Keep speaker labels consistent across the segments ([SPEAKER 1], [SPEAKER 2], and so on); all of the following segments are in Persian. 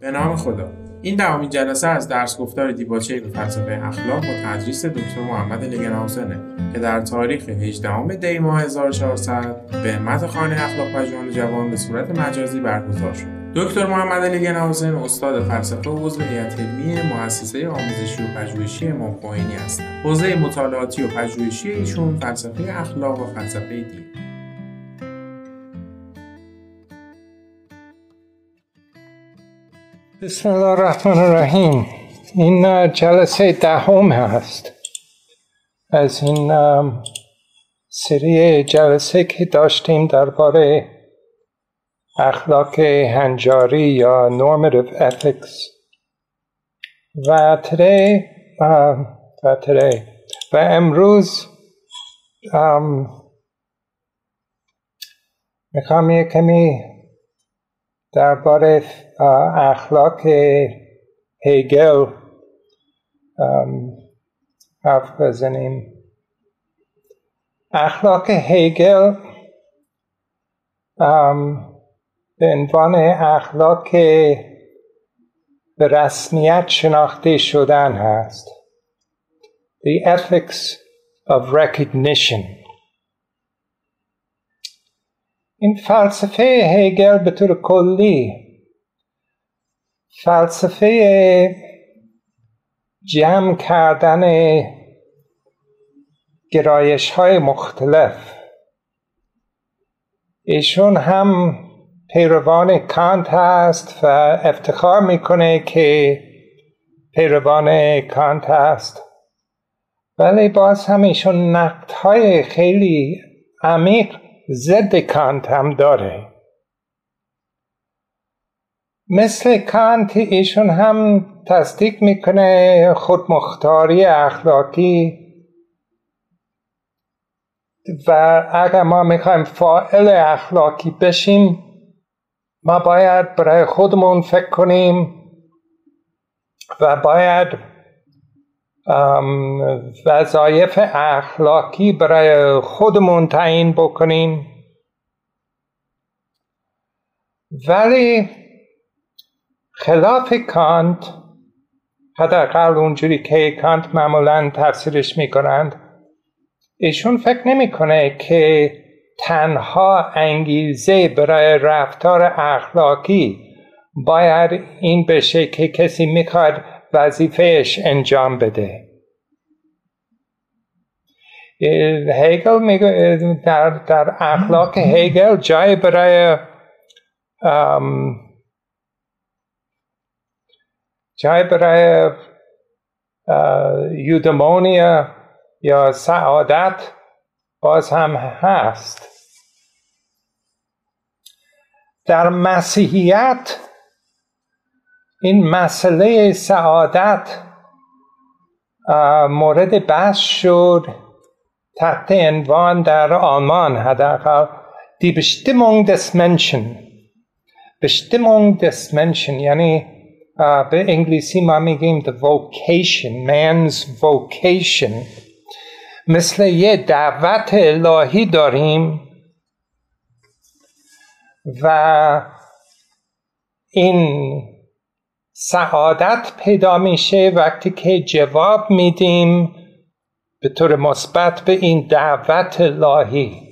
[SPEAKER 1] به نام خدا این دهمین جلسه از درس گفتار دیباچه به فلسفه اخلاق با تدریس دکتر محمد لگنهاوسنه که در تاریخ 18 دی ماه 1400 به همت خانه اخلاق پژوهان جوان به صورت مجازی برگزار شد. دکتر محمد لگنهاوسن استاد فلسفه و عضو هیئت علمی مؤسسه آموزشی و پژوهشی امام خمینی هستند. حوزه مطالعاتی و پژوهشی ایشون فلسفه اخلاق و فلسفه دین.
[SPEAKER 2] بسم الله الرحمن الرحیم. این جلسه دهم هست. از این سری جلسه که داشتیم درباره اخلاق هنجاری یا normative ethics و today و today و امروز می‌خوام یه کمی درباره اخلاق هیگل حرف بزنیم. اخلاق هیگل به عنوان اخلاق به رسمیت شناخته شدن هست. The ethics of recognition. این فلسفه هگل به طور کلی فلسفه جمع کردن گرایش های مختلف. ایشون هم پیروان کانت هست و افتخار می‌کنه که پیروان کانت هست. ولی باز هم ایشون نقد های خیلی عمیق ضد کانت هم داره. مثل کانت ایشون هم تصدیق می‌کنه خودمختاری اخلاقی. و اگر ما می‌خوایم فائل اخلاقی بشیم ما باید برای خودمون فکر کنیم و باید وظایف اخلاقی برای خودمون تعیین بکنیم. ولی خلاف کانت حداقل اونجوری که کانت معمولا تفسیرش می‌کنند ایشون فکر نمی‌کنه که تنها انگیزه برای رفتار اخلاقی باید این بشه که کسی می‌خواد وظیفهش انجام بده. هیگل میگه در, در اخلاق هیگل جای برای جای برای یودمونیا یا سعادت باز هم هست. در مسیحیت این مسئله سعادت مورد بحث شد تحت عنوان در آلمان حداقل دی Bestimmung des Menschen. Bestimmung یعنی به انگلیسی ما میگیم the vocation man's vocation. مثل یه دعوت الهی داریم و این سعادت پیدا میشه وقتی که جواب میدیم به طور مثبت به این دعوت الهی.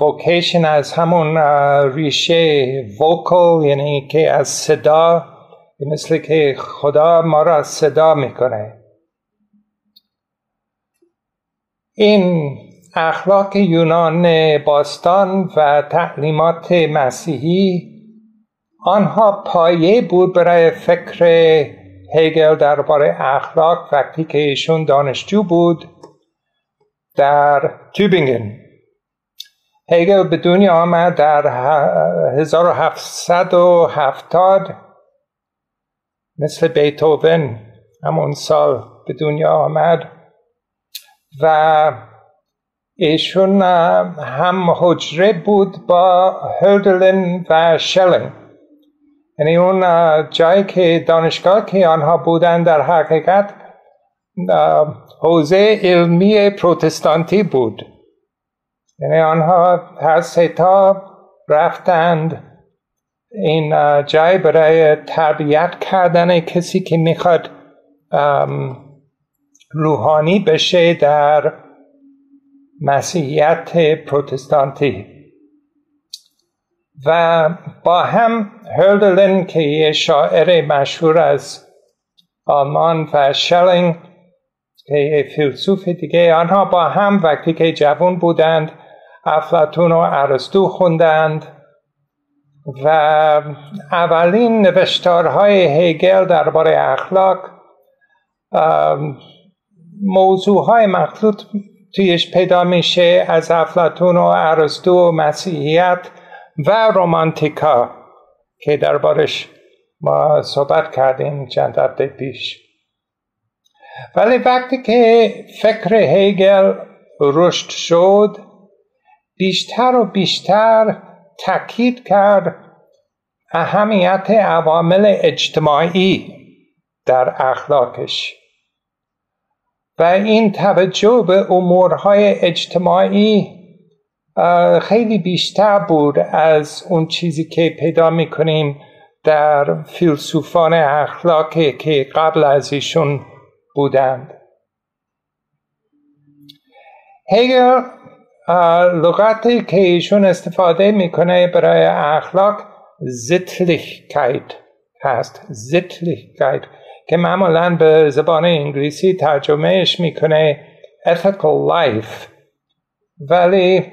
[SPEAKER 2] وکیشن از همون ریشه وکل یعنی که از صدا مثل که خدا ما را صدا می‌کنه این اخلاق یونان باستان و تعلیمات مسیحی آنها پایه بود برای فکر هگل درباره اخلاق وقتی که ایشون دانشجو بود در توبینگن هگل به دنیا آمد در 1770 مثل بیتوون همون سال به دنیا آمد و ایشون هم حجره بود با هردلین و شلینگ یعنی اون جایی که دانشگاه که آنها بودن در حقیقت حوزه علمی پروتستانتی بود. یعنی آنها هر ستا رفتند. این جای برای تربیت کردن کسی که می‌خواد روحانی بشه در مسیحیت پروتستانتی. و با هم هردلن که یه شاعر مشهور از آلمان و شلینگ که یه فیلسوف دیگه آنها با هم وقتی که جوان بودند افلاتون و ارسطو خوندند و اولین نوشتارهای هیگل درباره اخلاق موضوعهای مخلوط تویش پیدا میشه از افلاتون و ارسطو و مسیحیت و رومانتیکا که دربارش ما صحبت کردیم چند هفته پیش. ولی وقتی که فکر هیگل رشد شد بیشتر و بیشتر تاکید کرد اهمیت عوامل اجتماعی در اخلاقش. و این توجه به امورهای اجتماعی خیلی بیشتر بود از اون چیزی که پیدا می‌کنیم در فیلسوفان اخلاقی که قبل از ایشون بودند. هگل لغتی که ایشون استفاده می‌کنه برای اخلاق زتلیخکایت هست. زتلیخکایت که معمولا به زبان انگلیسی ترجمهش می‌کنه ethical life. ولی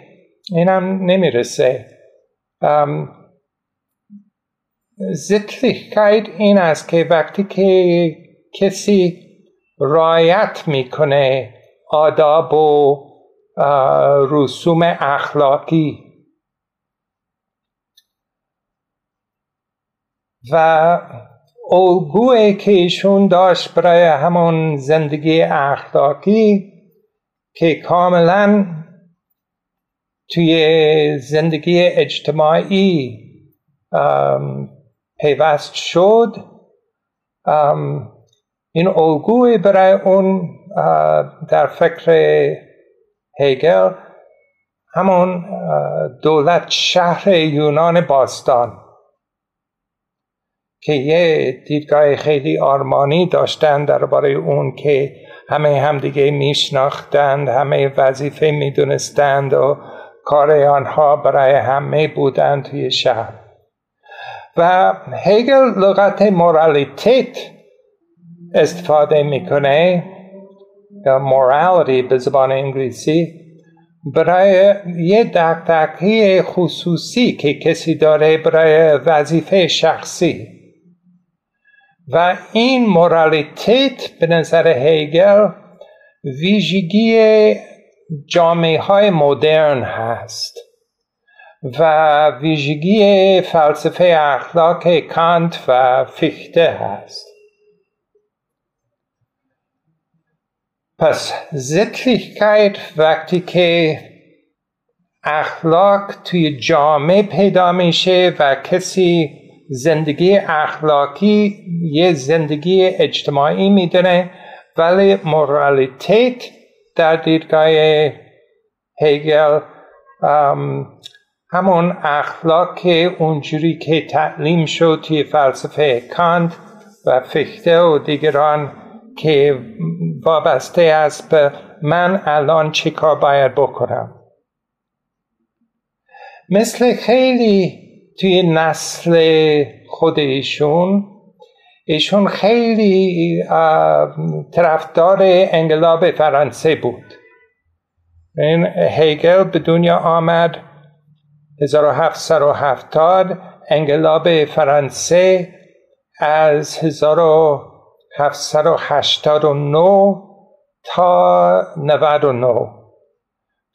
[SPEAKER 2] اینم نمی‌رسه. زتلیخکایت این است که وقتی که کسی رایت می‌کنه آداب و رسوم اخلاقی. و الگوی که ایشون داشت برای همون زندگی اخلاقی که کاملا توی زندگی اجتماعی پیوست شد. این الگوی برای اون در فکر هیگل همون دولت شهر یونان باستان که یه دیدگاه خیلی آرمانی داشتن درباره اون که همه همدیگه میشناختند همه وظیفه می‌دونستند و کار آنها برای همه بودند توی شهر و هگل لغت مورالیتیت استفاده می‌کنه یا مورالیتی به زبان انگلیسی برای یه دقدقه خصوصی که کسی داره برای وظیفه شخصی. و این مورالیتیت به نظر هیگل ویژگی جامعه های مدرن هست و ویژگی فلسفه اخلاق کانت و فیخته هست. پس ذکریکایت وقتی که اخلاق توی جامعه پیدا میشه و کسی زندگی اخلاقی یه زندگی اجتماعی می‌دونه ولی مورالیتیت در دیدگاه هیگل همون اخلاق اونجوری که تعلیم شد توی فلسفه کانت و فخته و دیگران که وابسته است به من الان چی کار باید بکنم. مثل خیلی توی نسل خود ایشون ایشون خیلی طرفدار انقلاب فرانسه بود. این هیگل به دنیا آمد 1770 انقلاب فرانسه از 1789 تا 99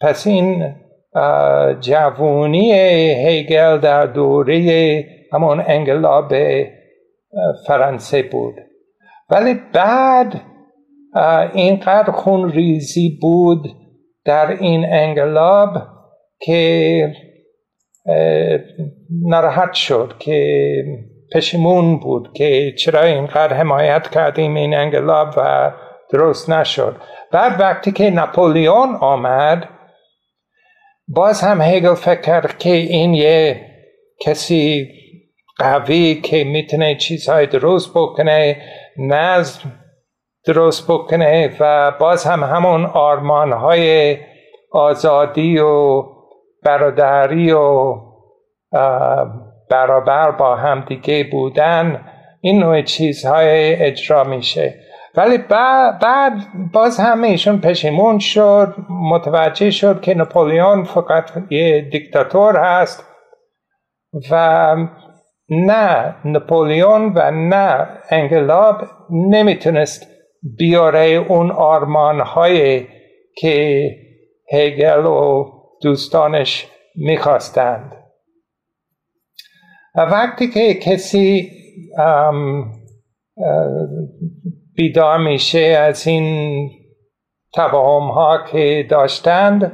[SPEAKER 2] پس این جوونی هیگل در دوره همون انقلاب فرانسه بود. ولی بعد اینقدر خون ریزی بود در این انقلاب که ناراحت شد که پشیمون بود که چرا اینقدر حمایت کردیم این انقلاب و درست نشد. بعد وقتی که نپولیون آمد باز هم هگل فکر کرد که این یه کسی قوی که می‌تونه چیزهای درست بکنه نظم درست بکنه و باز هم همون آرمان های آزادی و برادری و برابر با هم دیگه بودن این نوع چیزهای اجرا میشه. ولی بعد, باز همه ایشون پشیمون شد متوجه شد که نپولیون فقط یه دیکتاتور هست و نه نپولیون و نه انگلاب نمی‌تونست بیاره اون آرمان های که هگل و دوستانش می‌خواستند. وقتی که کسی بیدار میشه از این توهم ها که داشتند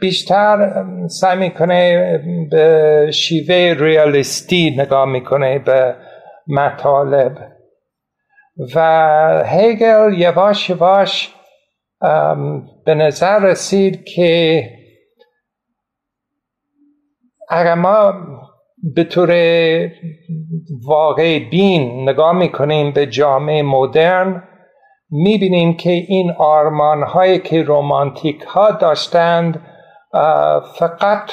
[SPEAKER 2] بیشتر سعی می‌کنه به شیوه ریالیستی نگاه می‌کنه به مطالب. و هگل یواش یواش به نظر رسید که اگر ما به طور واقع بین نگاه می‌کنیم به جامعه مدرن می‌بینیم که این آرمان هایی که رومانتیک ها داشتند فقط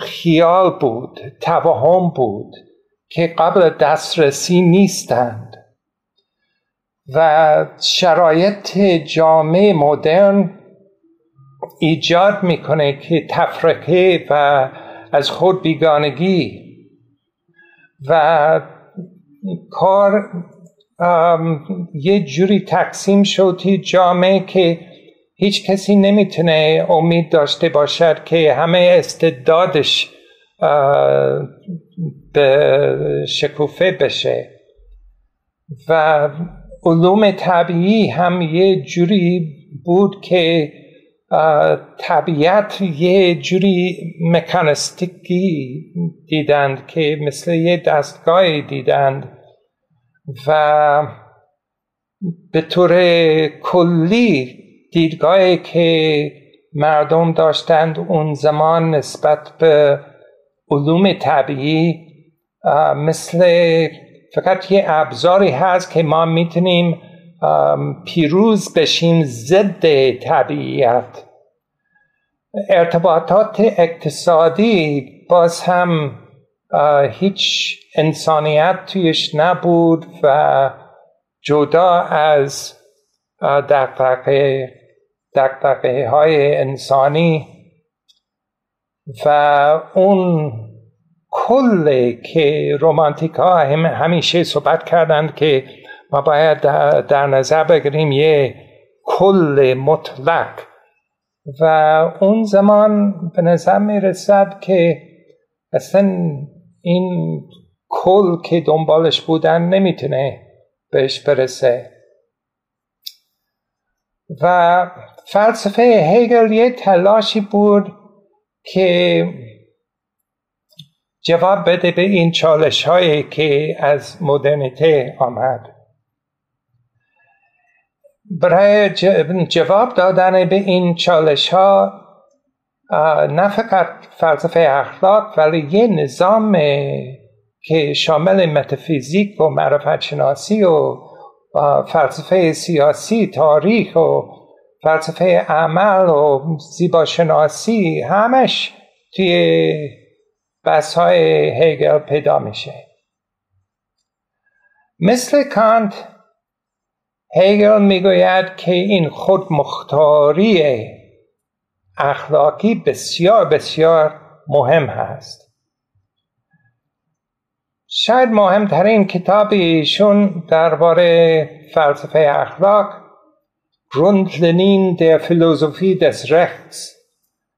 [SPEAKER 2] خیال بود توهم بود که قبل دسترسی نیستند. و شرایط جامعه مدرن ایجاد می‌کنه که تفرقه و از خود بیگانگی و کار یه جوری تقسیم شد جامعه که هیچ کسی نمی‌تونه امید داشته باشد که همه استعدادش به شکوفه بشه. و علوم طبیعی هم یه جوری بود که طبیعت یه جوری مکانستیکی دیدند که مثل یه دستگاه دیدند و به طور کلی دیدگاهی که مردم داشتند اون زمان نسبت به علوم طبیعی مثل فقط یه ابزاری هست که ما می‌تونیم پیروز بشیم ضد طبیعت. ارتباطات اقتصادی باز هم هیچ انسانیت تویش نبود و جدا از دقدقه دقدقه های انسانی و اون کل که رومانتیک ها همیشه صحبت کردند که ما باید در نظر بگیریم یه کل مطلق. و اون زمان به نظر می رسد که اصلا این کل که دنبالش بودن نمی‌تونه بهش برسه. و فلسفه هگل یه تلاشی بود که جواب بده به این چالش هایی که از مدرنیته آمد. برای جواب دادن به این چالش ها نه فقط فلسفه اخلاق ولی یه نظام که شامل متافیزیک و معرفت شناسی و فلسفه سیاسی تاریخ و فلسفه عمل و زیباشناسی همش توی بحث های هگل پیدا میشه. مثل کانت هگل می‌گوید که این خود مختاری اخلاقی بسیار بسیار مهم هست. شاید مهمترین کتاب ایشون درباره فلسفه اخلاق Grundlinien der Philosophie des Rechts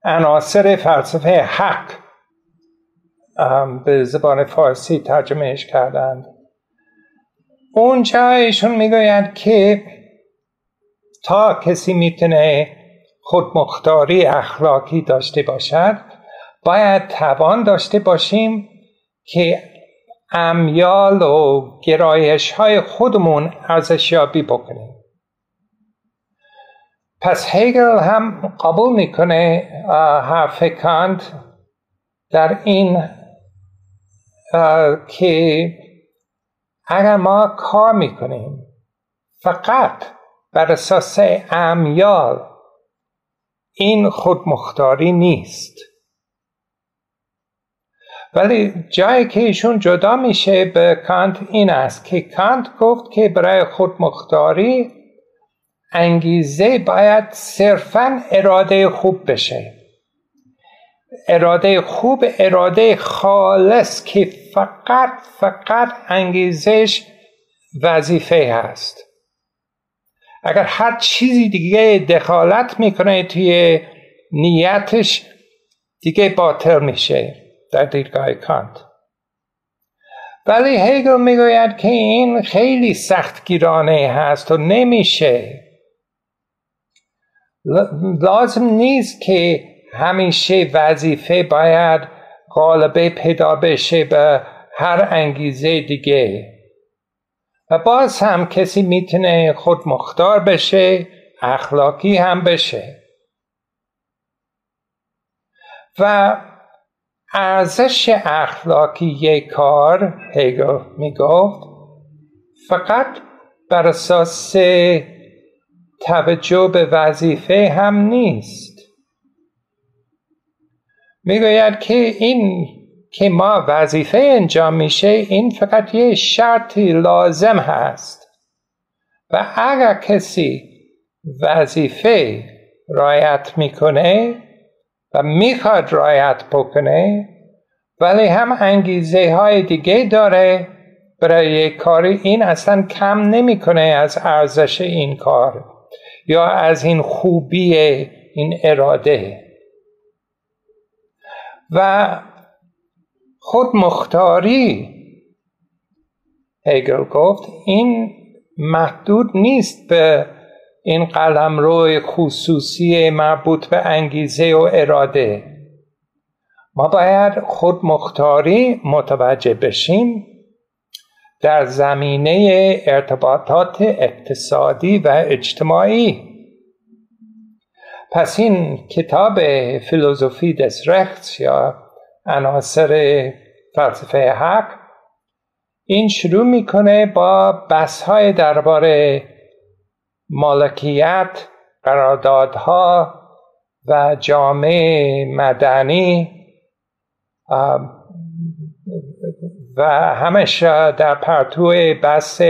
[SPEAKER 2] عناصر فلسفه حق به زبان فارسی ترجمهش کردند. اونجا ایشون می‌گوید که تا کسی می‌تونه خودمختاری اخلاقی داشته باشد باید توان داشته باشیم که امیال و گرایش های خودمون ارزشیابی بکنیم. پس هگل هم قبول می‌کنه حرف کانت در این که اگر ما کار می‌کنیم فقط بر اساس امیال این خودمختاری نیست. ولی جایی که ایشون جدا میشه به کانت این است که کانت گفت که برای خودمختاری انگیزه باید صرفا اراده خوب بشه. اراده خوب اراده خالص که فقط فقط انگیزش وظیفه هست. اگر هر چیزی دیگه دخالت می‌کنه توی نیتش دیگه باطل میشه در دیدگاه کانت. ولی هگل می‌گوید که این خیلی سختگیرانه هست و نمیشه. لازم نیست که همیشه وظیفه باید غالبه پیدا بشه به هر انگیزه دیگه. و باز هم کسی می‌تونه خود مختار بشه اخلاقی هم بشه. و ارزش اخلاقی یک کار هگل می‌گفت فقط بر اساس توجه به وظیفه هم نیست. می‌گوید که این که ما وظیفه انجام میشه این فقط یه شرطی لازم هست. و اگر کسی وظیفه رایت می‌کنه و می‌خواد رایت بکنه ولی هم انگیزه های دیگه داره برای کاری این اصلا کم نمی‌کنه از ارزش این کار یا از این خوبی این اراده. و خود مختاری هگل گفت این محدود نیست به این قلم روی خصوصی مربوط به انگیزه و اراده. ما باید خود مختاری متوجه بشیم در زمینه ارتباطات اقتصادی و اجتماعی. پس این کتاب فیلوزوفی دس رخت یا عناصر فلسفه حق این شروع می‌کنه با بحث های درباره مالکیت قراردادها و جامعه مدنی و همش در پرتو بحث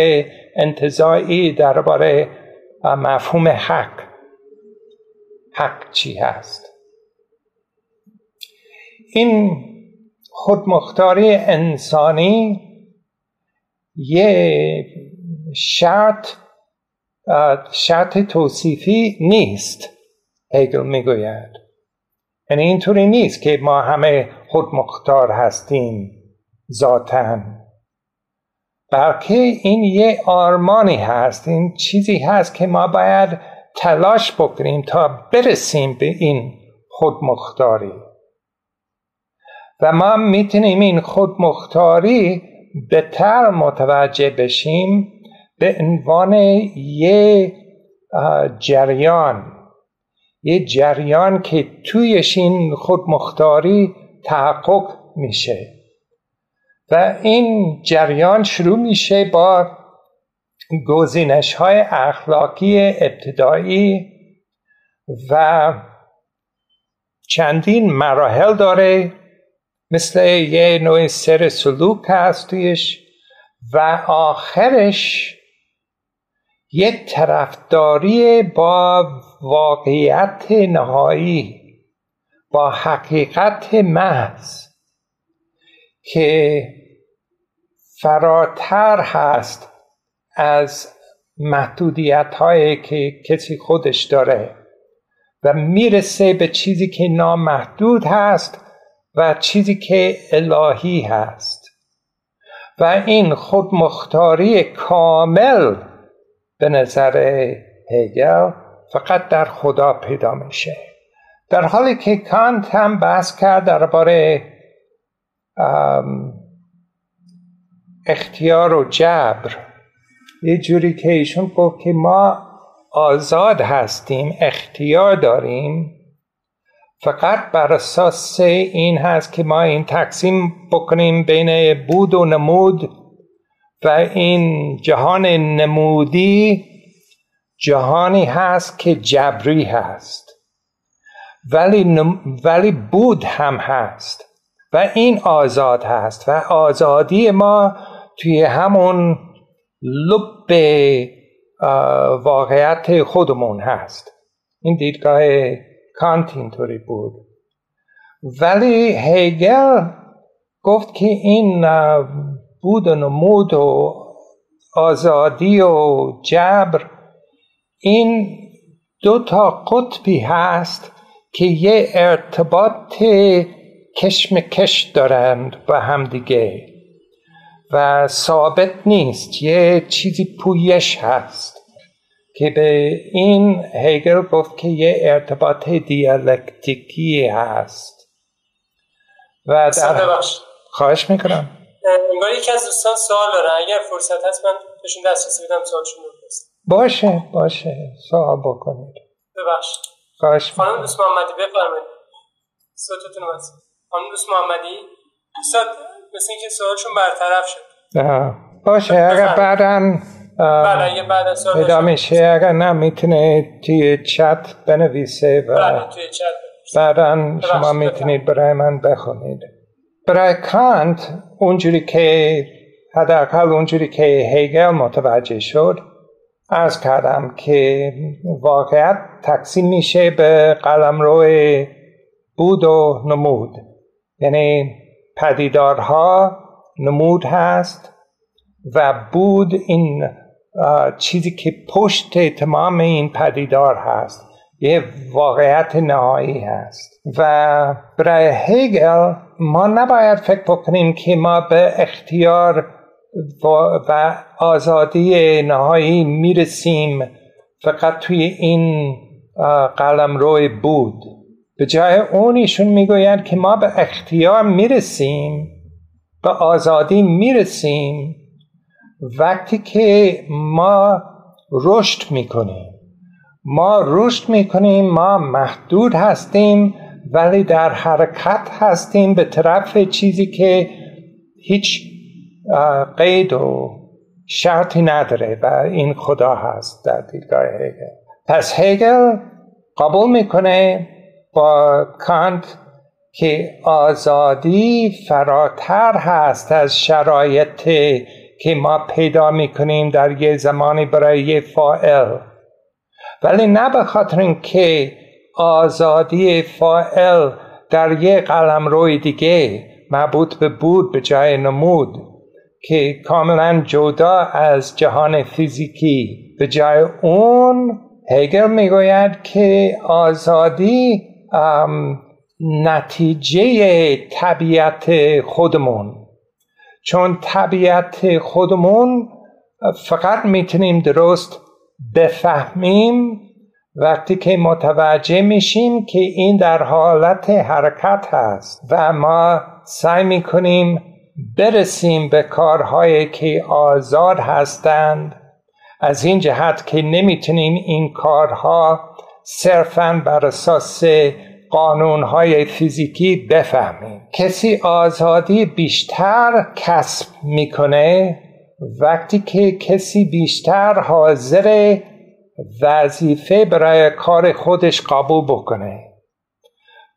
[SPEAKER 2] انتظایی درباره مفهوم حق. حق چی هست. این خودمختاری انسانی یه شرط شرط توصیفی نیست هگل می‌گوید. یعنی اینطوری نیست که ما همه خودمختار هستیم ذاتا. بلکه این یه آرمانی هست این چیزی هست که ما باید تلاش بکنیم تا برسیم به این خودمختاری. و ما می‌تونیم این خودمختاری بهتر متوجه بشیم به عنوان یه جریان. یه جریان که تویش این خودمختاری تحقق میشه. و این جریان شروع میشه با گزینش های اخلاقی ابتدایی و چندین مراحل داره. مثل یه نوع سر سلوک هست تویش و آخرش یک طرفداری با واقعیت نهایی با حقیقت محض که فراتر هست. از محدودیت هایی که کسی خودش داره و می‌رسه به چیزی که نامحدود هست و چیزی که الهی هست. و این خودمختاری کامل به نظر هگل فقط در خدا پیدا میشه. در حالی که کانت هم بحث کرد درباره اختیار و جبر. یه جوری که ایشون گفت که ما آزاد هستیم اختیار داریم. فقط بر اساس این هست که ما این تقسیم بکنیم بین بود و نمود و این جهان نمودی جهانی هست که جبری هست. ولی, ولی بود هم هست و این آزاد هست و آزادی ما توی همون لب واقعیت خودمون هست. این دیدگاه کانت اینطوری بود. ولی هیگل گفت که این بود و نمود و آزادی و جبر این دو تا قطبی هست که یه ارتباط کشمکش دارند با همدیگه و ثابت نیست. یه چیزی پویش هست که به این هگل گفت که یه ارتباط دیالکتیکی هست.
[SPEAKER 3] و در
[SPEAKER 2] خواهش می‌کنم.
[SPEAKER 3] انگار یکی از دوستان سوال داره. اگر فرصت هست من بهشون دسترسی بدم سوالشون بپرسم.
[SPEAKER 2] باشه باشه. سوال بکنید.
[SPEAKER 3] ببخش
[SPEAKER 2] خواهش
[SPEAKER 3] خانم دوست محمدی بفرمایید. صوتتون هست خانم دوست محمدی؟ دوستان مثل اینکه سوالشون برطرف شد.
[SPEAKER 2] باشه اگر بعدا
[SPEAKER 3] بله بعد
[SPEAKER 2] پیدا میشه. اگر نه می‌تونه توی چت بنویسه و
[SPEAKER 3] بله توی چت
[SPEAKER 2] بعدا شما می‌تونید برای من بخونید. برای کانت اونجوری که حداقل اونجوری که هیگل متوجه شد ارز کردم که واقعیت تقسیم میشه به قلم روی بود و نمود. یعنی پدیدارها نمود هست و بود این چیزی که پشت تمام این پدیدار هست یه واقعیت نهایی هست. و برای هگل ما نباید فکر بکنیم که ما به اختیار و آزادی نهایی می‌رسیم. فقط توی این قلم روی بود. به جای اون ایشون می‌گویند که ما به اختیار می‌رسیم به آزادی می‌رسیم وقتی که ما رشد می‌کنیم. ما رشد می‌کنیم ما محدود هستیم ولی در حرکت هستیم به طرف چیزی که هیچ قید و شرطی نداره و این خدا هست در دیدگاه هگل. پس هگل قبول می‌کنه با کانت که آزادی فراتر هست از شرایط که ما پیدا می‌کنیم در یه زمانی برای یه فائل ولی نه به خاطر اینکه آزادی فائل در یه قلم روی دیگه مربوط به بود به جای نمود که کاملا جدا از جهان فیزیکی به جای اون هگل می‌گوید که آزادی نتیجه طبیعت خودمون. چون طبیعت خودمون فقط می‌تونیم درست بفهمیم وقتی که متوجه میشیم که این در حالت حرکت هست و ما سعی می‌کنیم برسیم به کارهایی که آزاد هستند از این جهت که نمی‌تونیم این کارها صرفا بر اساس قانونهای فیزیکی بفهمیم. کسی آزادی بیشتر کسب می‌کنه وقتی که کسی بیشتر حاضر وظیفه برای کار خودش قبول بکنه.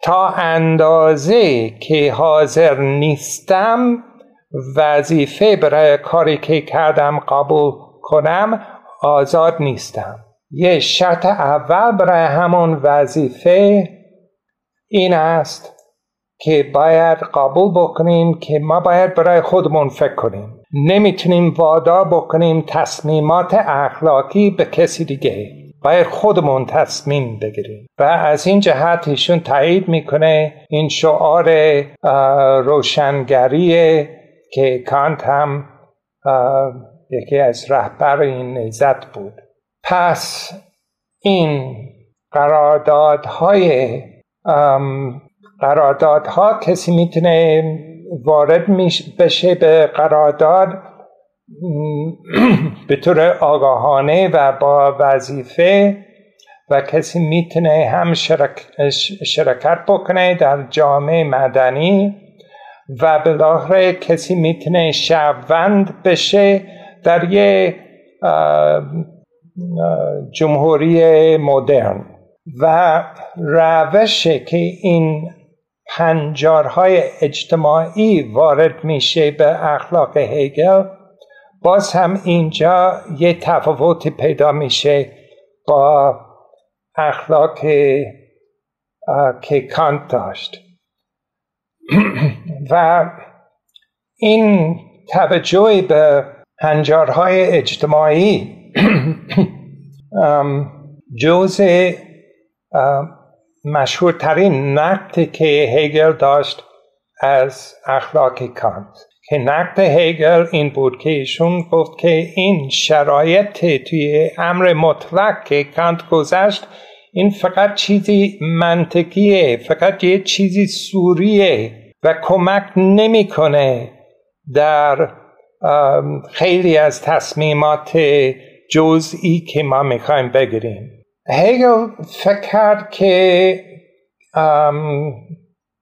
[SPEAKER 2] تا اندازه که حاضر نیستم وظیفه برای کاری که کردم قبول کنم آزاد نیستم. یه شرط اول برای همون وظیفه این است که باید قبول بکنیم که ما باید برای خودمون فکر کنیم. نمی‌تونیم وادار بکنیم تصمیمات اخلاقی به کسی دیگه. باید خودمون تصمیم بگیریم. و از این جهت ایشون تایید می‌کنه این شعار روشنگری که کانت هم یکی از رهبر این نهزت بود. پس این قراردادهای قراردادها کسی می‌تونه وارد بشه به قرارداد به طور آگاهانه و با وظیفه و کسی می‌تونه هم شرکت بکنه در جامعه مدنی و بالاخره کسی می‌تونه شهروند بشه در یه جمهوری مدرن و روشه که این پنجارهای اجتماعی وارد میشه به اخلاق هگل باز هم اینجا یه تفاوتی پیدا میشه با اخلاق که کانت داشت. و این توجهی به هنجارهای اجتماعی جز مشهورترین نقد که هگل داشت از اخلاق کانت. که نقد هگل این بود که ایشون گفت که این شرایط توی امر مطلق که کانت گذشت این فقط چیزی منطقیه فقط یه چیزی سوریه و کمک نمی‌کنه در خیلی از تصمیمات جزئی که ما می‌خوایم بگیریم. هگل فکر کرد که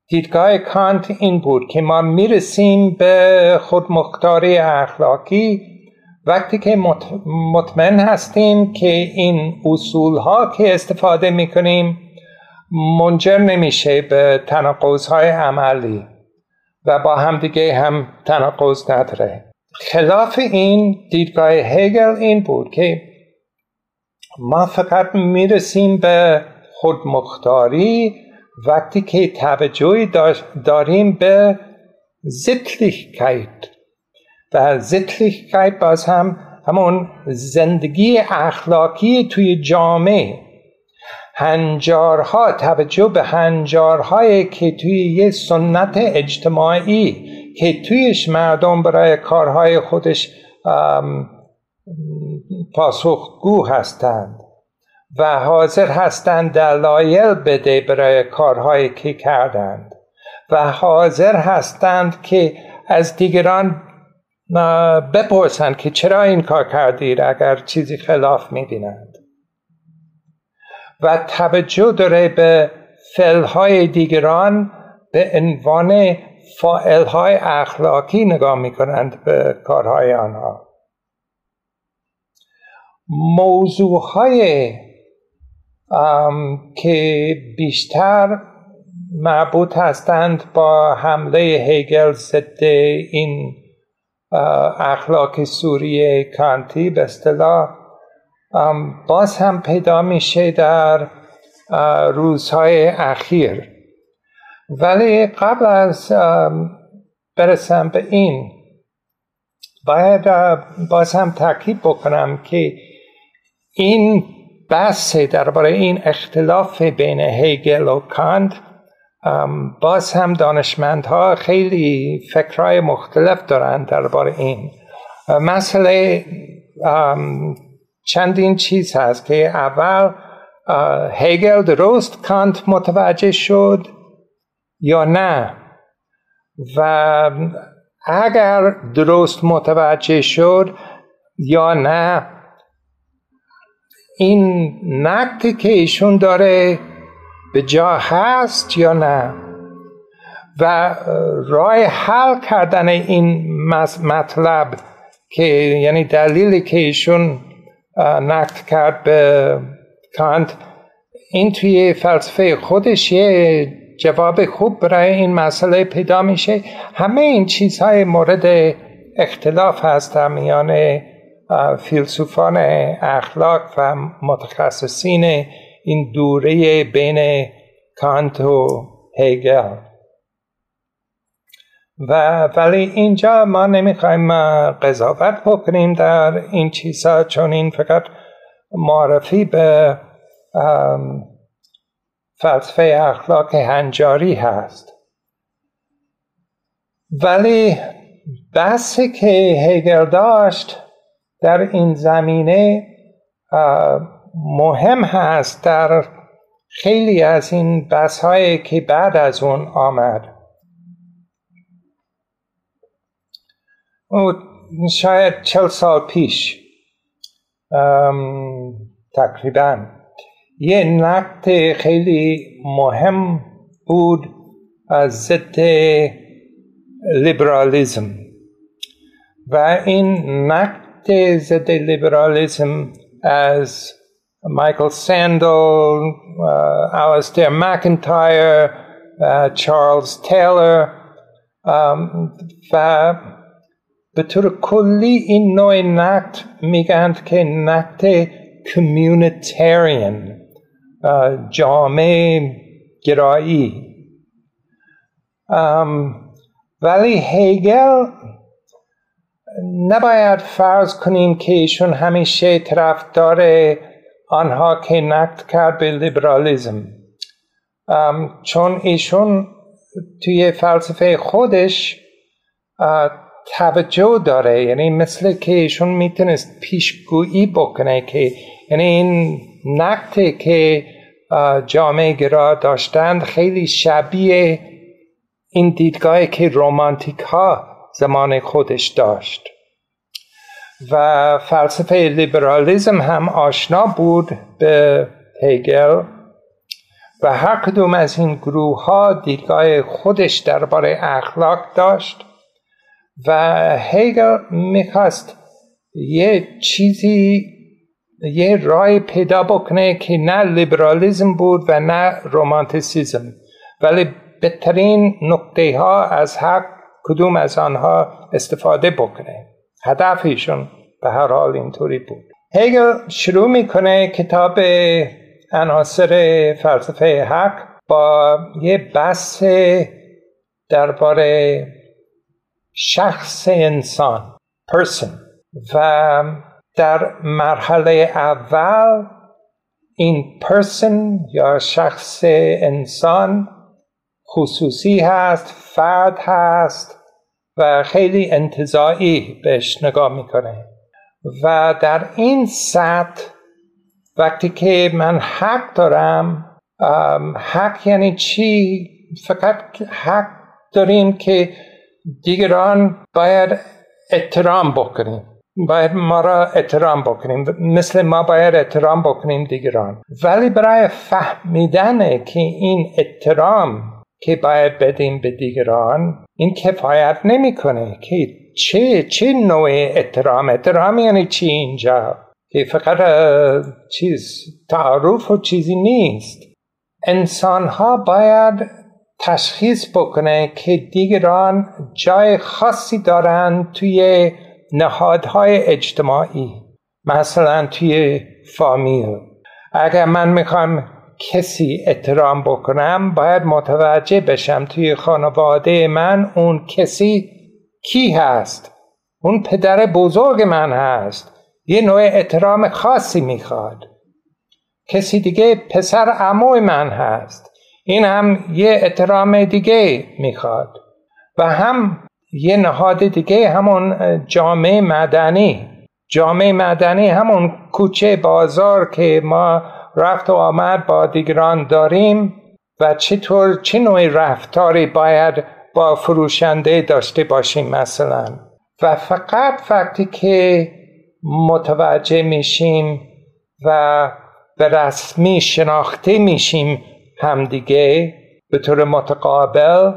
[SPEAKER 2] دیدگاه کانت این بود که ما می‌رسیم به خودمختاری اخلاقی. وقتی که مطمئن هستیم که این اصول ها که استفاده می‌کنیم منجر نمیشه به تناقض های عملی و با همدیگه هم تناقض نداره. خلاف این دیدگاه هگل این بود که ما فقط می‌رسیم به خودمختاری وقتی که توجهی داریم به زتلیخکیت و زتلیخکیت باز هم همون زندگی اخلاقی توی جامعه. هنجارها توجه به هنجارهایی که توی یه سنت اجتماعی که تویش مردم برای کارهای خودش پاسخگو هستند و حاضر هستند دلایل بده برای کارهایی که کردند و حاضر هستند که از دیگران بپرسند که چرا این کار کردید اگر چیزی خلاف می‌بینند. و توجه داره به فعلهای دیگران به عنوان فائلهای اخلاقی نگاه می‌کنند به کارهای آنها. موضوعهای که بیشتر مربوط هستند با حمله هیگل ضد این اخلاق سوری کانتی به اصطلاح باز هم پیدا میشه در روزهای اخیر. ولی قبل از برسم به این باید باز هم تاکید بکنم که این بحث درباره این اختلاف بین هیگل و کانت باز هم دانشمندها خیلی فکرهای مختلف دارند درباره این. مسئله چندین چیز هست که اول هیگل درست کانت متوجه شد. یا نه. و اگر درست متوجه شد یا نه این نقدی که ایشون داره به جا هست یا نه؟ و راه حل کردن این مطلب که یعنی دلیلی که ایشون نقد کرد به کانت این توی فلسفه خودش یه جواب خوب برای این مسئله پیدا میشه. همه این چیزهای مورد اختلاف هست در میان فیلسوفان اخلاق و متخصصین این دوره بین کانت و هیگل و ولی اینجا ما نمی‌خوایم قضاوت بکنیم در این چیزها چون این فقط معرفی به فلسفه اخلاق هنجاری هست. ولی بحثی که هگل داشت در این زمینه مهم هست در خیلی از این بحث هایی که بعد از اون آمد. شاید چل سال پیش تقریبا یه نقد خیلی مهم بود از ضد لیبرالیزم و این نقد ضد لیبرالیزم از مایکل سندل آلستر مکینتایر چارلز تیلر و به طور کلی این نوع نقد میگند که نقد کمیونیتریان جامعه گرایی. ولی هیگل نباید فرض کنیم که ایشون همیشه طرفدار آنها که نقد کرد به لیبرالیزم. چون ایشون توی فلسفه خودش توجه داره. یعنی مثل که ایشون می‌تونست پیشگویی بکنه که یعنی این نقطه که جامعه گرا داشتند. خیلی شبیه این دیدگاهی که رومانتیک ها زمان خودش داشت. و فلسفه لیبرالیزم هم آشنا بود به هگل و هر کدوم از این گروه ها دیدگاه خودش درباره اخلاق داشت و هگل می‌خواست یه چیزی یه رای پیدا بکنه که نه لیبرالیزم بود و نه رومانتیسیزم. ولی بهترین نقطه ها از هر کدوم از آنها استفاده بکنه؟ هدفشون به هر حال اینطوری بود. هگل شروع می‌کنه کتاب عناصر فلسفه حق با یه بحث درباره شخص انسان person. و در مرحله اول این person یا شخص انسان خصوصی هست فرد هست و خیلی انتظایی بهش نگاه می‌کنه. و در این سطح وقتی که من حق دارم حق یعنی چی؟ فقط حق داریم که دیگران باید احترام بکنیم. باید ما را احترام بکنیم مثل ما باید احترام بکنیم دیگران ولی برای فهمیدن که این احترام که باید بدیم به دیگران این کفایت نمی‌کنه که چه چه نوع احترام احترام یعنی چی اینجا که فقط چیز تعارف و چیزی نیست انسان ها باید تشخیص بکنه که دیگران جای خاصی دارند توی نهادهای اجتماعی مثلا توی فامیل. اگر من می‌خوام کسی احترام بکنم باید متوجه بشم توی خانواده من اون کسی کی هست. اون پدر بزرگ من هست. یه نوع احترام خاصی می‌خواد. کسی دیگه پسر عموی من هست. این هم یه احترام دیگه می‌خواد. و هم یه نهاد دیگه همون جامعه مدنی جامعه مدنی همون کوچه بازار که ما رفت و آمد با دیگران داریم و چطور چه نوع رفتاری باید با فروشنده داشته باشیم مثلا. و فقط وقتی که متوجه میشیم و به رسمی شناخته میشیم همدیگه به طور متقابل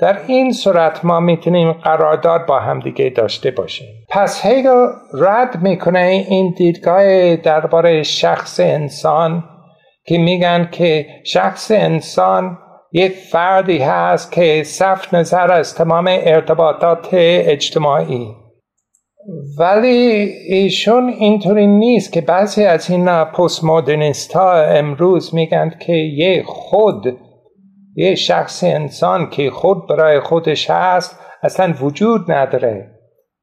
[SPEAKER 2] در این صورت ما می‌تونیم قرارداد با همدیگه داشته باشیم. پس هیگل رد می‌کنه این دیدگاه درباره شخص انسان که میگن که شخص انسان یک فردی هست که صف نظر از تمام ارتباطات اجتماعی. ولی ایشون اینطوری نیست که بعضی از این پست مدرنیست ها امروز میگن که یه خود یه شخص انسان که خود برای خودش هست اصلا وجود نداره.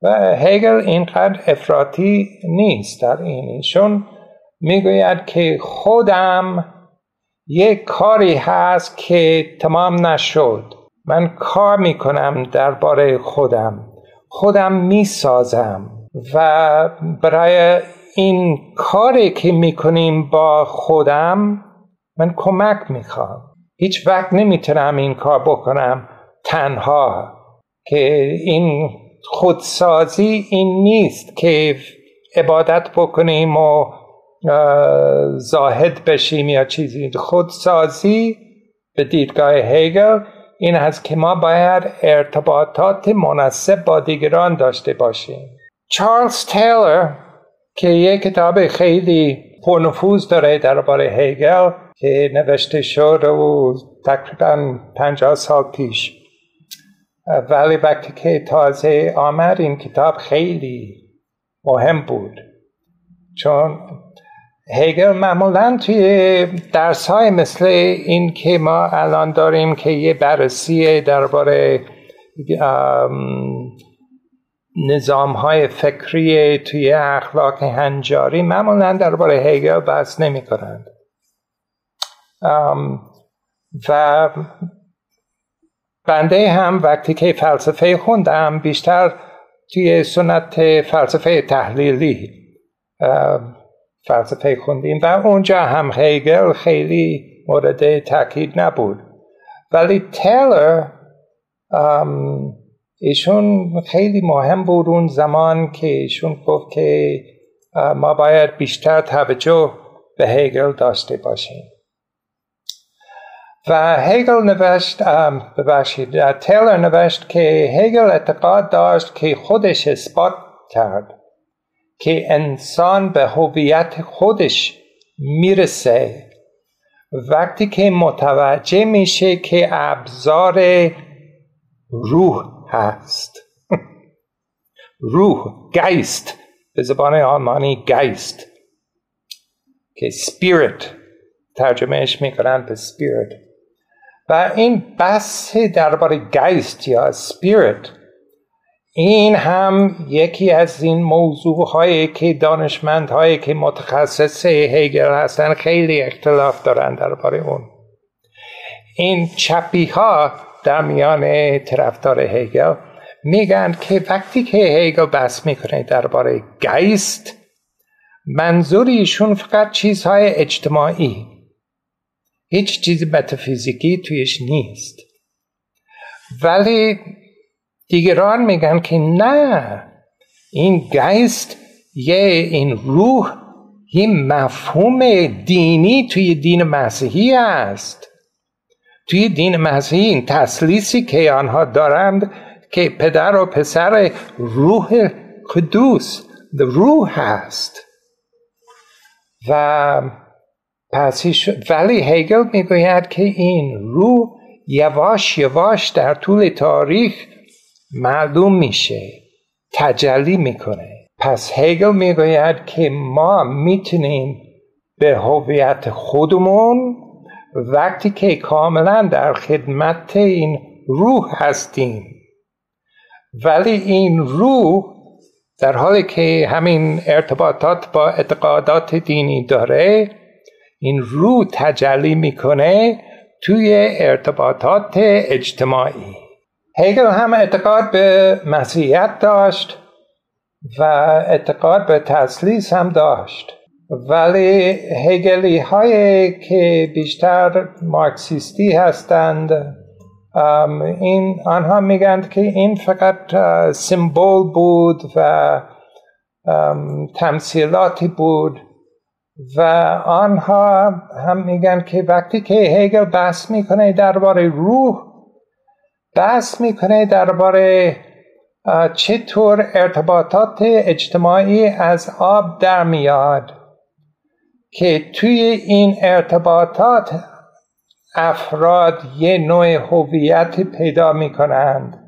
[SPEAKER 2] و هگل اینقدر افراطی نیست در این. ایشون می‌گوید که خودم یه کاری هست که تمام نشد. من کار می‌کنم درباره خودم. خودم می‌سازم. و برای این کاری که می‌کنیم با خودم من کمک می‌خوام. هیچ وقت نمی‌تونم این کار بکنم تنها که این خودسازی این نیست که عبادت بکنیم و زاهد بشیم یا چیزی. خودسازی به دیدگاه هگل این هست که ما باید ارتباطات مناسب با دیگران داشته باشیم. چارلز تیلر که یک کتاب خیلی پرنفوذ داره درباره هگل که نوشته شد و تقریبا پنجاه سال پیش. ولی وقتی که تازه آمد این کتاب خیلی مهم بود. چون هگل معمولا توی درس های مثل این که ما الان داریم که یه بررسی درباره نظام های فکری توی اخلاق هنجاری معمولا درباره هگل بحث نمی کنند و بنده هم وقتی که فلسفه خوندم بیشتر توی سنت فلسفه تحلیلی فلسفه خوندیم و اونجا هم هیگل خیلی مورد تاکید نبود. ولی تیلر ایشون خیلی مهم بود اون زمان که ایشون گفت که ما باید بیشتر توجه به هیگل داشته باشیم. و هیگل نوشت ببخشید تیلر نوشت که هیگل اعتقاد داشت که خودش اثبات کرد که انسان به هویت خودش می‌رسه وقتی که متوجه میشه که ابزار روح هست روح گیست به زبان آلمانی Geist که spirit ترجمهش می‌کنن به spirit و این بحث درباره Geist یا spirit این هم یکی از این موضوع هایی که دانشمند هایی که متخصص هیگل هستن خیلی اختلاف دارن درباره اون. این چپی ها در میان طرفدار هیگل میگن که وقتی که هیگل بحث می‌کنه درباره گیست منظور ایشون فقط چیزهای اجتماعی. هیچ چیز متافیزیکی تویش نیست. ولی دیگران میگن که نه این گیست یه این روح یه مفهوم دینی توی دین مسیحی است. توی دین مسیحی این تسلیسی که آنها دارند که پدر و پسر روح قدوس روح هست و پس ولی هگل می‌گوید که این روح یواش یواش در طول تاریخ معلوم میشه تجلی می‌کنه. پس هگل می‌گوید که ما می‌تونیم به هویت خودمون وقتی که کاملا در خدمت این روح هستیم. ولی این روح در حالی که همین ارتباطات با اعتقادات دینی داره این روح تجلی می‌کنه توی ارتباطات اجتماعی. هگل هم اعتقاد به مسیحیت داشت و اعتقاد به تسلیس هم داشت. ولی هگلی های که بیشتر مارکسیستی هستند این آنها میگند که این فقط سیمبل بود و تمثیلاتی بود. و آنها هم میگن که وقتی که هگل بحث می‌کنه درباره روح بحث می‌کنه درباره چطور ارتباطات اجتماعی از آب در میاد که توی این ارتباطات افراد یه نوع هویت پیدا می کنند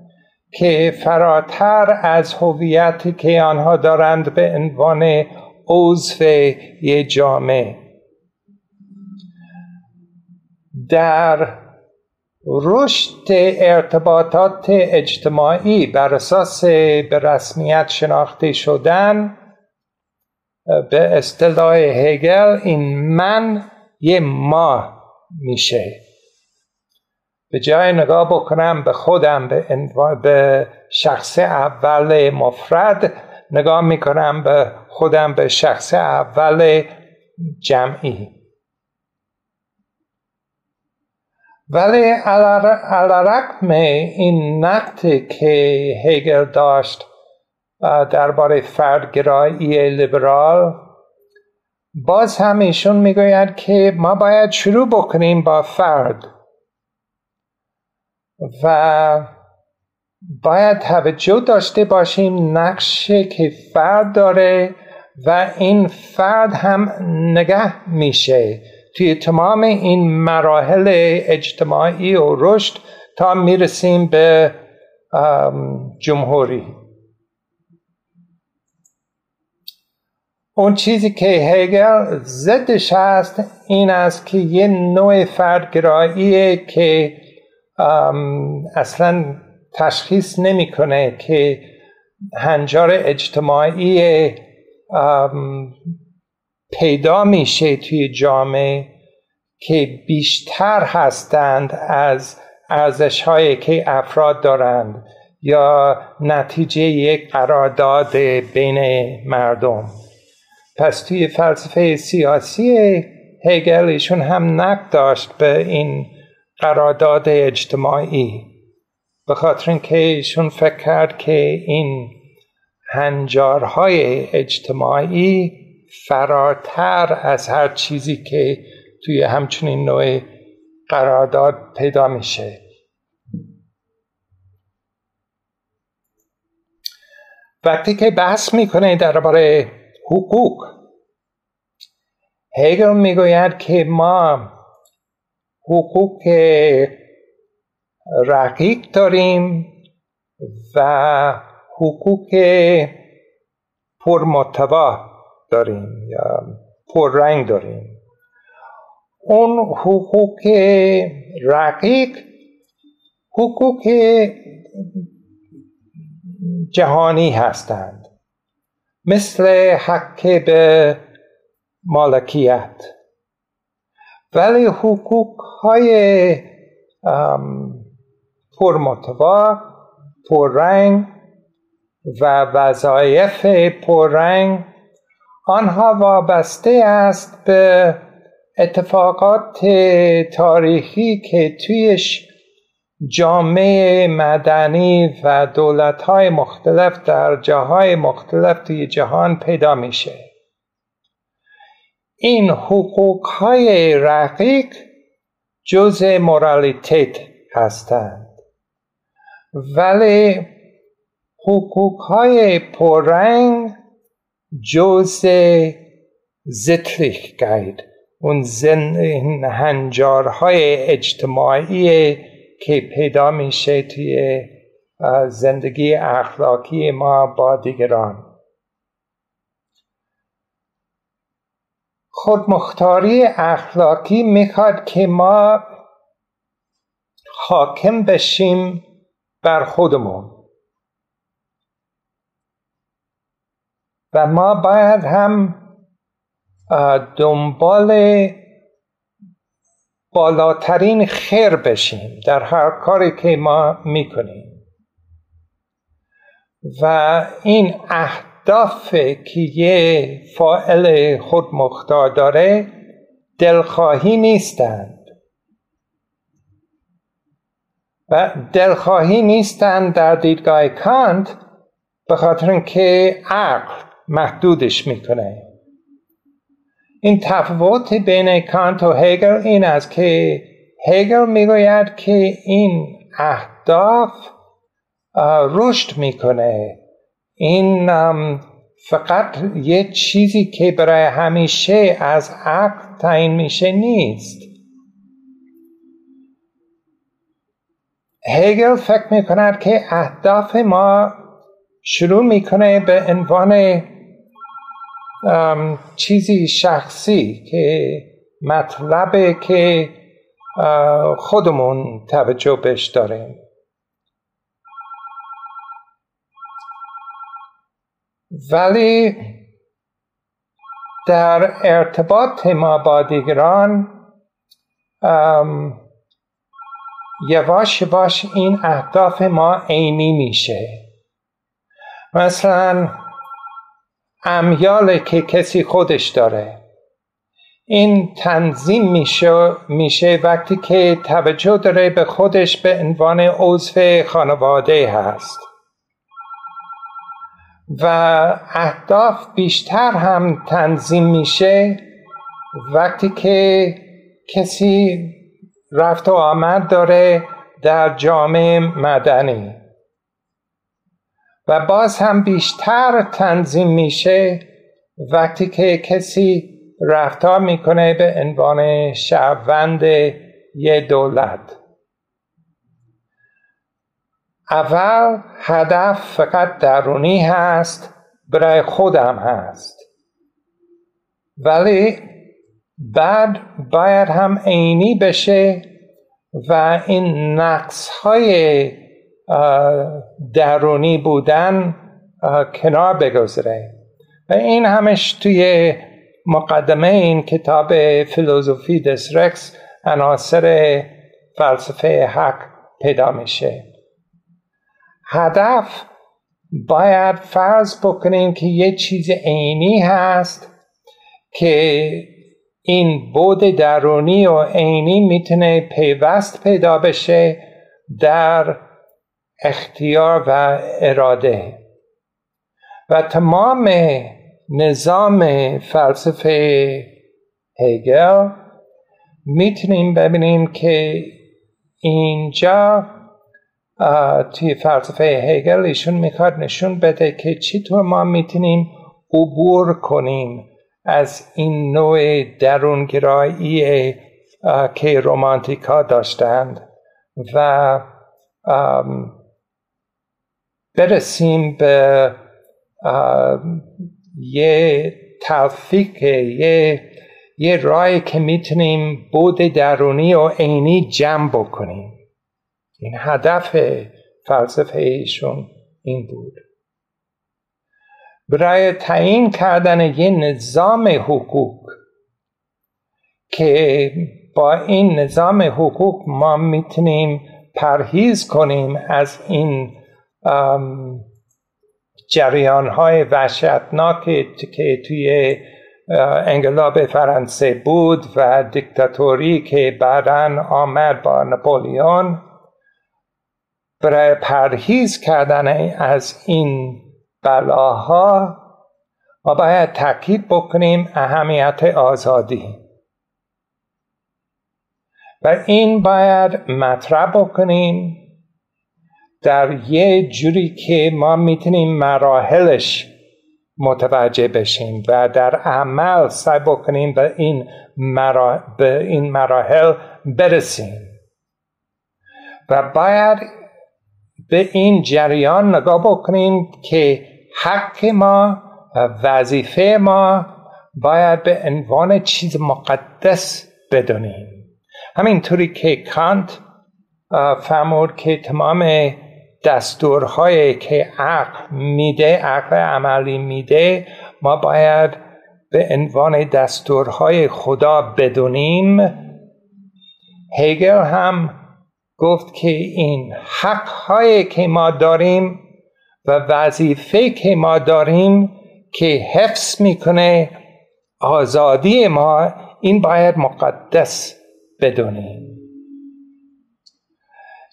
[SPEAKER 2] که فراتر از هویتی که آنها دارند به عنوان عضو یه جامعه در رشد ارتباطات اجتماعی بر اساس به رسمیت شناخته شدن به اصطلاح هگل این من یه ما میشه. به جای نگاه بکنم به خودم به, به شخص اول مفرد نگاه می‌کنم به خودم به شخص اول جمعی. ولی علیرقم این نقطی که هگل داشت درباره فردگرایی لیبرال باز هم ایشون می‌گوید که ما باید شروع بکنیم با فرد. و باید توجه داشته باشیم نقشه که فرد داره و این فرد هم نگه میشه. توی تمام این مراحل اجتماعی و رشد تا می‌رسیم به جمهوری. اون چیزی که هگل ضدش هست این است که یه نوع فردگراییه که اصلا تشخیص نمی‌کنه که هنجار اجتماعی پیدا میشه توی جامعه که بیشتر هستند از ارزش هایی که افراد دارند یا نتیجه یک قرارداد بین مردم. پس توی فلسفه سیاسی هگل ایشون هم نقد داشت به این قرارداد اجتماعی. به خاطر اینکه ایشون فکر کرد که این هنجارهای اجتماعی فراتر از هر چیزی که توی همچنین نوع قرارداد پیدا میشه. وقتی که بحث می‌کنه درباره حقوق هگل می‌گوید که ما حقوق رقیق داریم و حقوق پرمتوا داریم یا پررنگ داریم. اون حقوق رقیق حقوق جهانی هستند. مثل حق به مالکیت. ولی حقوق های پرمتوا پررنگ و وظایف پررنگ آنها وابسته است به اتفاقات تاریخی که تویش جامعه مدنی و دولتهای مختلف در جاهای مختلف توی جهان پیدا میشه. این حقوق های رقیق جزء مورالیتیت هستند. ولی حقوق های پررنگ جزء زتلیخگید اون زن هنجارهای اجتماعی که پیدا میشه توی زندگی اخلاقی ما با دیگران. خودمختاری اخلاقی می‌خواد که ما حاکم بشیم بر خودمون. و ما باید هم دنبال بالاترین خیر بشیم در هر کاری که ما می‌کنیم. و این اهداف که یه فائل خودمختار داره دلخواهی نیستند و دلخواهی نیستند در دیدگاه کانت به خاطر اینکه عقل محدودش می‌کنه. این تفاوت بین کانت و هگل این است که هگل می‌گوید که این اهداف رشد می‌کنه. این فقط یه چیزی که برای همیشه از عقل تعیین میشه نیست. هگل فکر می‌کند که اهداف ما شروع می‌کنه به عنوان چیزی شخصی که مطلبه که خودمون توجه بهش داریم. ولی در ارتباط ما با دیگران یواش یواش این اهداف ما عینی میشه. مثلا امیال که کسی خودش داره. این تنظیم میشه, میشه وقتی که توجه داره به خودش به عنوان عضو خانواده هست. و اهداف بیشتر هم تنظیم میشه وقتی که کسی رفت و آمد داره در جامعه مدنی. و باز هم بیشتر تنظیم میشه وقتی که کسی رفتار می‌کنه به عنوان شهروند یه دولت. اول هدف فقط درونی هست برای خودم هست. ولی بعد باید هم عینی بشه و این نقص های درونی بودن کنار بگذره و این همش توی مقدمه این کتاب فیلوزوفی دسرکس عناصر فلسفه حق پیدا میشه. هدف باید فرض بکنیم که یه چیز عینی هست که این بود درونی و عینی می‌تونه پیوست پیدا بشه در اختیار و اراده. و تمام نظام فلسفه هگل می‌تونیم ببینیم که اینجا توی فلسفه هگل ایشون می‌خواد نشون بده که چطور ما می‌تونیم عبور کنیم. از این نوع درونگرایی که رومانتیکا داشتند و برسیم به یه تلفیق یه یه رای که می‌تونیم بود درونی و عینی جمع بکنیم. این هدف فلسفه ایشون این بود. برای تعیین کردن یه نظام حقوق که با این نظام حقوق ما می‌تونیم پرهیز کنیم از این جریان های وحشتناک که توی انقلاب فرانسه بود و دیکتاتوری که بعدا آمد با نپولیون. برای پرهیز کردن از این بلاها ما باید تاکید بکنیم اهمیت آزادی. و این باید مطرح بکنیم در یه جوری که ما می‌تونیم مراحلش متوجه بشیم و در عمل سعی بکنیم به این, به این مراحل برسیم. و باید به این جریان نگاه بکنیم که حق ما وظیفه ما باید به عنوان چیز مقدس بدونیم. همینطوری که کانت فرمود که تمام دستورهایی که عقل میده عقل عملی میده ما باید به عنوان دستورهای خدا بدونیم. هگل هم گفت که این حقهایی که ما داریم و وظیفه که ما داریم که حفظ می‌کنه آزادی ما این باید مقدس بدونیم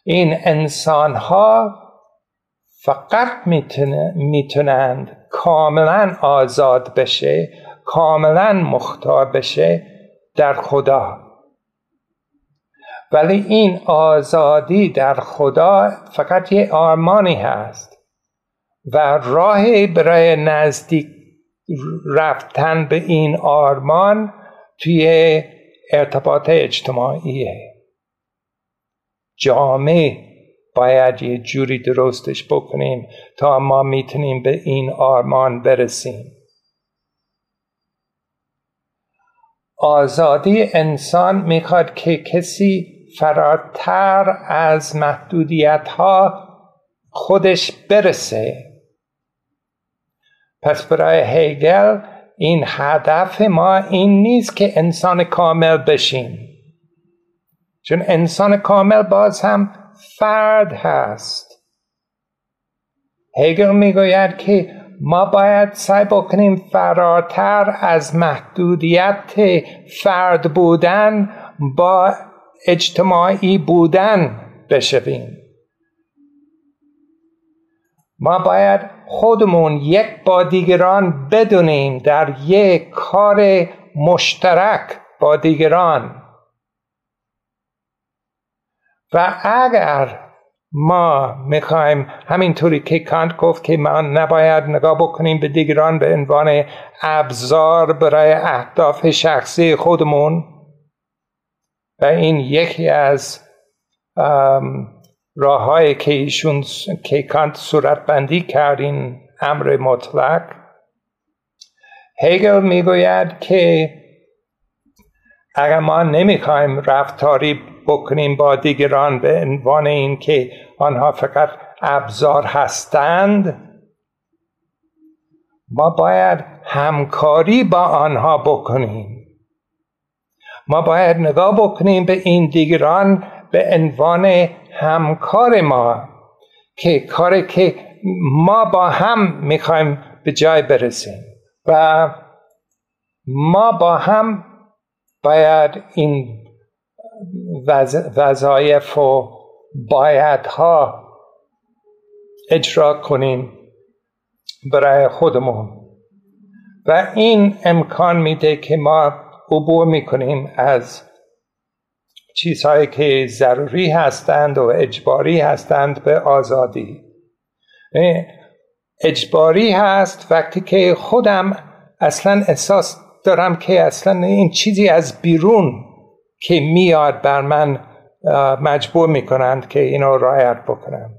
[SPEAKER 2] این انسان ها فقط می‌تونند کاملا آزاد بشه کاملا مختار بشه در خدا. ولی این آزادی در خدا فقط یه آرمانی هست و راه برای نزدیک رفتن به این آرمان توی ارتباط اجتماعیه. جامعه باید یه جوری درستش بکنیم تا ما می‌تونیم به این آرمان برسیم. آزادی انسان می‌خواد که کسی فراتر از محدودیت ها خودش برسه. پس برای هیگل این هدف ما این نیست که انسان کامل بشیم. چون انسان کامل باز هم فرد هست. هگل می‌گوید که ما باید سعی بکنیم فراتر از محدودیت فرد بودن با اجتماعی بودن بشویم. ما باید خودمون یک با دیگران بدونیم در یک کار مشترک با دیگران. و اگر ما می‌خوایم همینطوری که کانت گفت که ما نباید نگاه بکنیم به دیگران به عنوان ابزار برای اهداف شخصی خودمون و این یکی از راههایی که ایشون که کانت صورت بندی کرد این امر مطلق هگل می‌گوید که اگر ما نمی‌خوایم رفتاری بکنیم با دیگران به عنوان اینکه آنها فقط ابزار هستند ما باید همکاری با آنها بکنیم. ما باید نگاه بکنیم به این دیگران به عنوان همکار ما که کاری که ما با هم می‌خوایم به جای برسیم. و ما با هم باید این وظایف و بایدها اجرا کنیم برای خودمون. و این امکان میده که ما عبور می‌کنیم از چیزهایی که ضروری هستند و اجباری هستند به آزادی. اجباری هست وقتی که خودم اصلا احساس دارم که اصلا این چیزی از بیرون که میاد بر من مجبور می‌کنند که اینو رایت بکنم.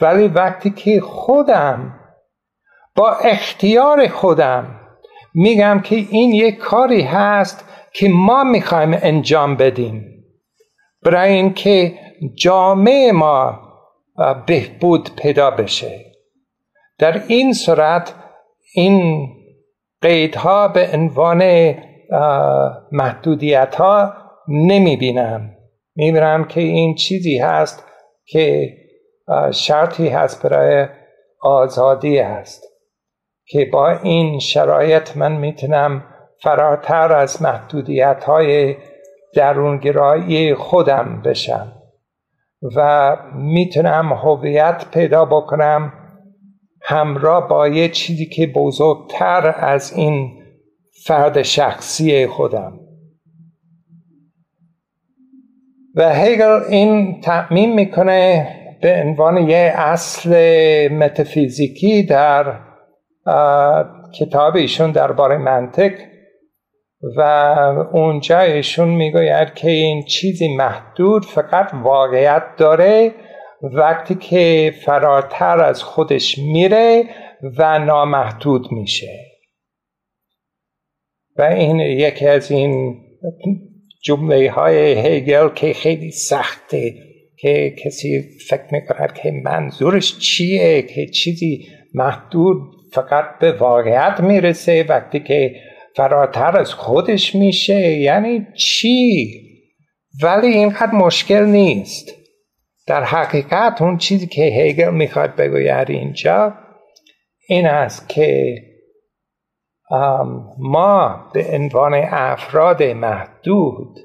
[SPEAKER 2] ولی وقتی که خودم با اختیار خودم میگم که این یک کاری هست که ما می‌خوایم انجام بدیم. برای اینکه جامعه ما بهبود پیدا بشه. در این صورت این قیدها به عنوان محدودیت ها نمی بینم می بینم که این چیزی هست که شرطی هست برای آزادی هست. که با این شرایط من می‌تونم فراتر از محدودیت های درونگرایی خودم بشم و می‌تونم هویت پیدا بکنم همراه با یه چیزی که بزرگتر از این فرد شخصی خودم. و هگل این تعمین می‌کنه به عنوان یه اصل متافیزیکی در کتاب ایشون درباره منطق و اونجا ایشون می‌گوید که این چیزی محدود فقط واقعیت داره وقتی که فراتر از خودش میره و نامحدود میشه. و این یکی از این جمله های هیگل که خیلی سخته که کسی فکر می‌کند که منظورش چیه که چیزی محدود فقط به واقعیت می‌رسه وقتی که فراتر از خودش میشه یعنی چی؟ ولی اینقدر مشکل نیست. در حقیقت اون چیزی که هیگل می‌خواد بگوید اینجا این است که ما به عنوان افراد محدود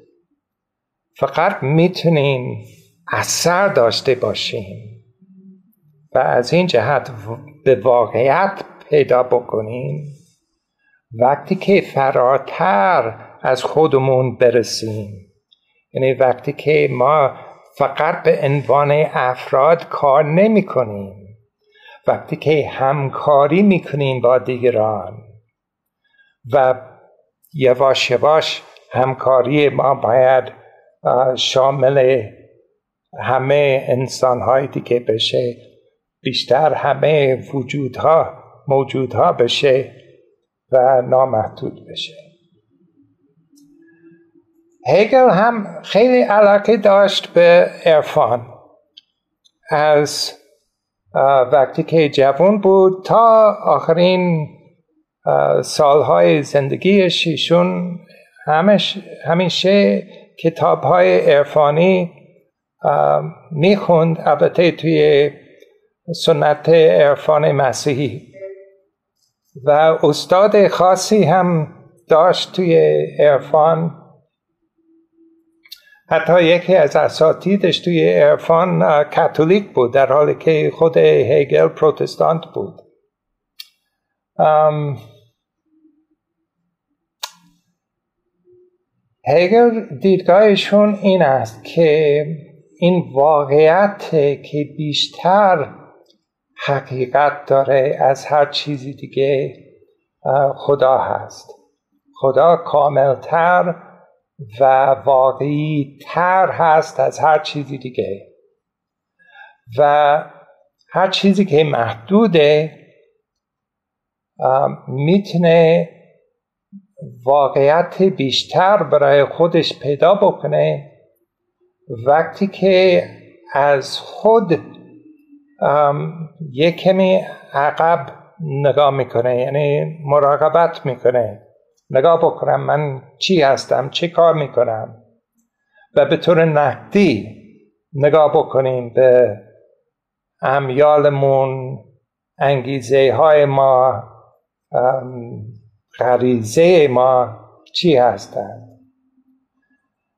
[SPEAKER 2] فقط می‌تونیم اثر داشته باشیم و از این جهت به واقعیت پیدا بکنیم. وقتی که فراتر از خودمون برسیم یعنی وقتی که ما فقط به عنوان افراد کار نمی کنیم وقتی که همکاری می کنیم با دیگران و یواش یواش همکاری ما باید شامل همه انسان های دیگه بشه. بیشتر همه وجودها موجودها بشه و نامحدود بشه. هگل هم خیلی علاقه داشت به عرفان. از وقتی که جوان بود تا آخرین سالهای زندگیش ایشون همیشه کتاب های عرفانی می‌خوند. البته توی سنت عرفان مسیحی. و استاد خاصی هم داشت توی عرفان. حتی یکی از اساتیدش توی عرفان کاتولیک بود در حالی که خود هگل پروتستانت بود. هگل دیدگاهشون این است که این واقعیت که بیشتر حقیقت داره از هر چیزی دیگه خدا هست. خدا کاملتر و واقعی تر هست از هر چیزی دیگه. و هر چیزی که محدوده می‌تونه واقعیت بیشتر برای خودش پیدا بکنه. وقتی که از خود یک کمی عقب نگاه می‌کنه یعنی مراقبت می‌کنه. نگاه بکنم من چی هستم چه کار می‌کنم. و به طور نقدی نگاه بکنیم به امیالمون انگیزه های ما غریزه ما چی هستند.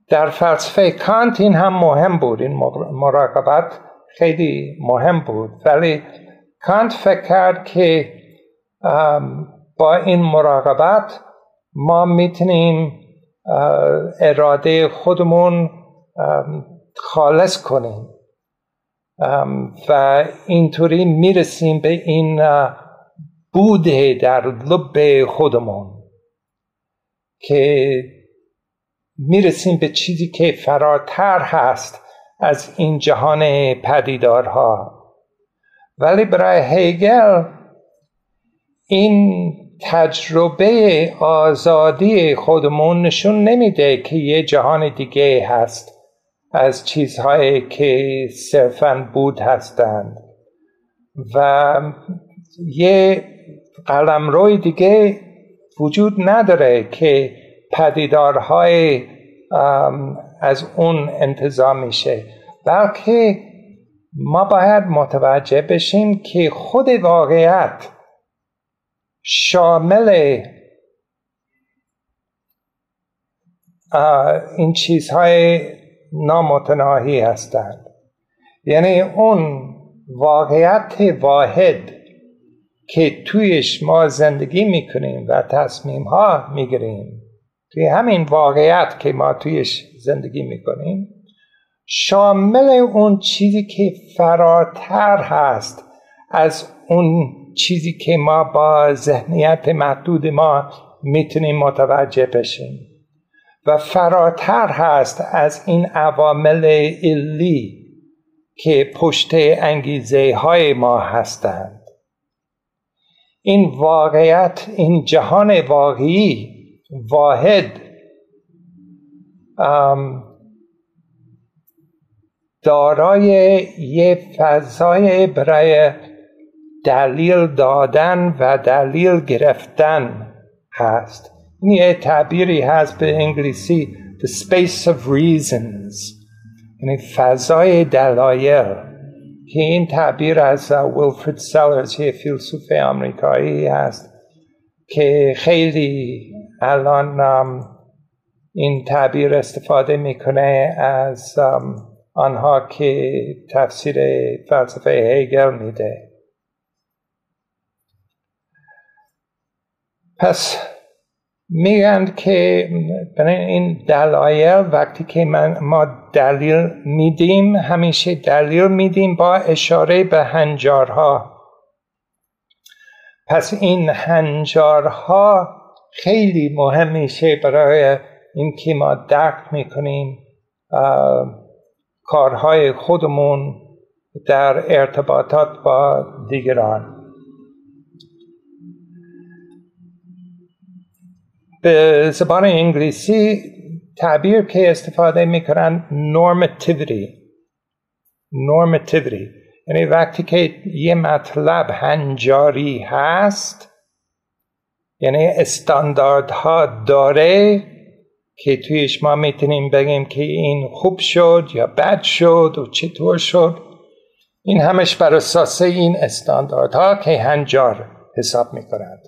[SPEAKER 2] در فلسفه کانت این هم مهم بود این مراقبت. خیلی مهم بود. ولی کانت فکر کرد که با این مراقبت ما می‌تونیم اراده خودمون خالص کنیم. و اینطوری می‌رسیم به این بوده در لب خودمون که می‌رسیم به چیزی که فراتر هست. از این جهان پدیدارها. ولی برای هیگل این تجربه آزادی خودمون نشون نمیده که یه جهان دیگه هست. از چیزهایی که صرفا بود هستند. و یه قلم روی دیگه وجود نداره که پدیدارهای از اون انتظام میشه. بلکه ما باید متوجه بشیم که خود واقعیت شامل این چیزهای نامتناهی هستند. یعنی اون واقعیت واحد که تویش ما زندگی می‌کنیم و تصمیم ها می‌گیریم. توی همین واقعیت که ما تویش زندگی می‌کنیم شامل اون چیزی که فراتر هست از اون چیزی که ما با ذهنیت محدود ما می‌تونیم متوجه بشیم. و فراتر هست از این عوامل علی که پشت انگیزه های ما هستند. این واقعیت این جهان واقعی واحد دارای یه فضای برای دلیل دادن و دلیل گرفتن هست. این یه تعبیری هست به انگلیسی the space of reasons. یعنی فضای دلایل. که این تعبیر از ویلفرد سلرز یه فیلسوف آمریکایی هست که خیلی الان این تعبیر استفاده می‌کنه از آنها که تفسیر فلسفه هیگل میده. پس میگن که این دلایل وقتی که من ما دلیل میدیم همیشه دلیل میدیم با اشاره به هنجارها. پس این هنجارها خیلی مهم میشه برای اینکه ما درک می‌کنیم کارهای خودمون در ارتباطات با دیگران. به زبان انگلیسی تعبیر که استفاده می‌کنن normativity. Normativity. یعنی وقتی که یه مطلب هنجاری هست یعنی استانداردها داره که تویش ما می‌تونیم بگیم که این خوب شد یا بد شد و چطور شد. این همش بر اساس این استانداردها که هنجار حساب می‌کنند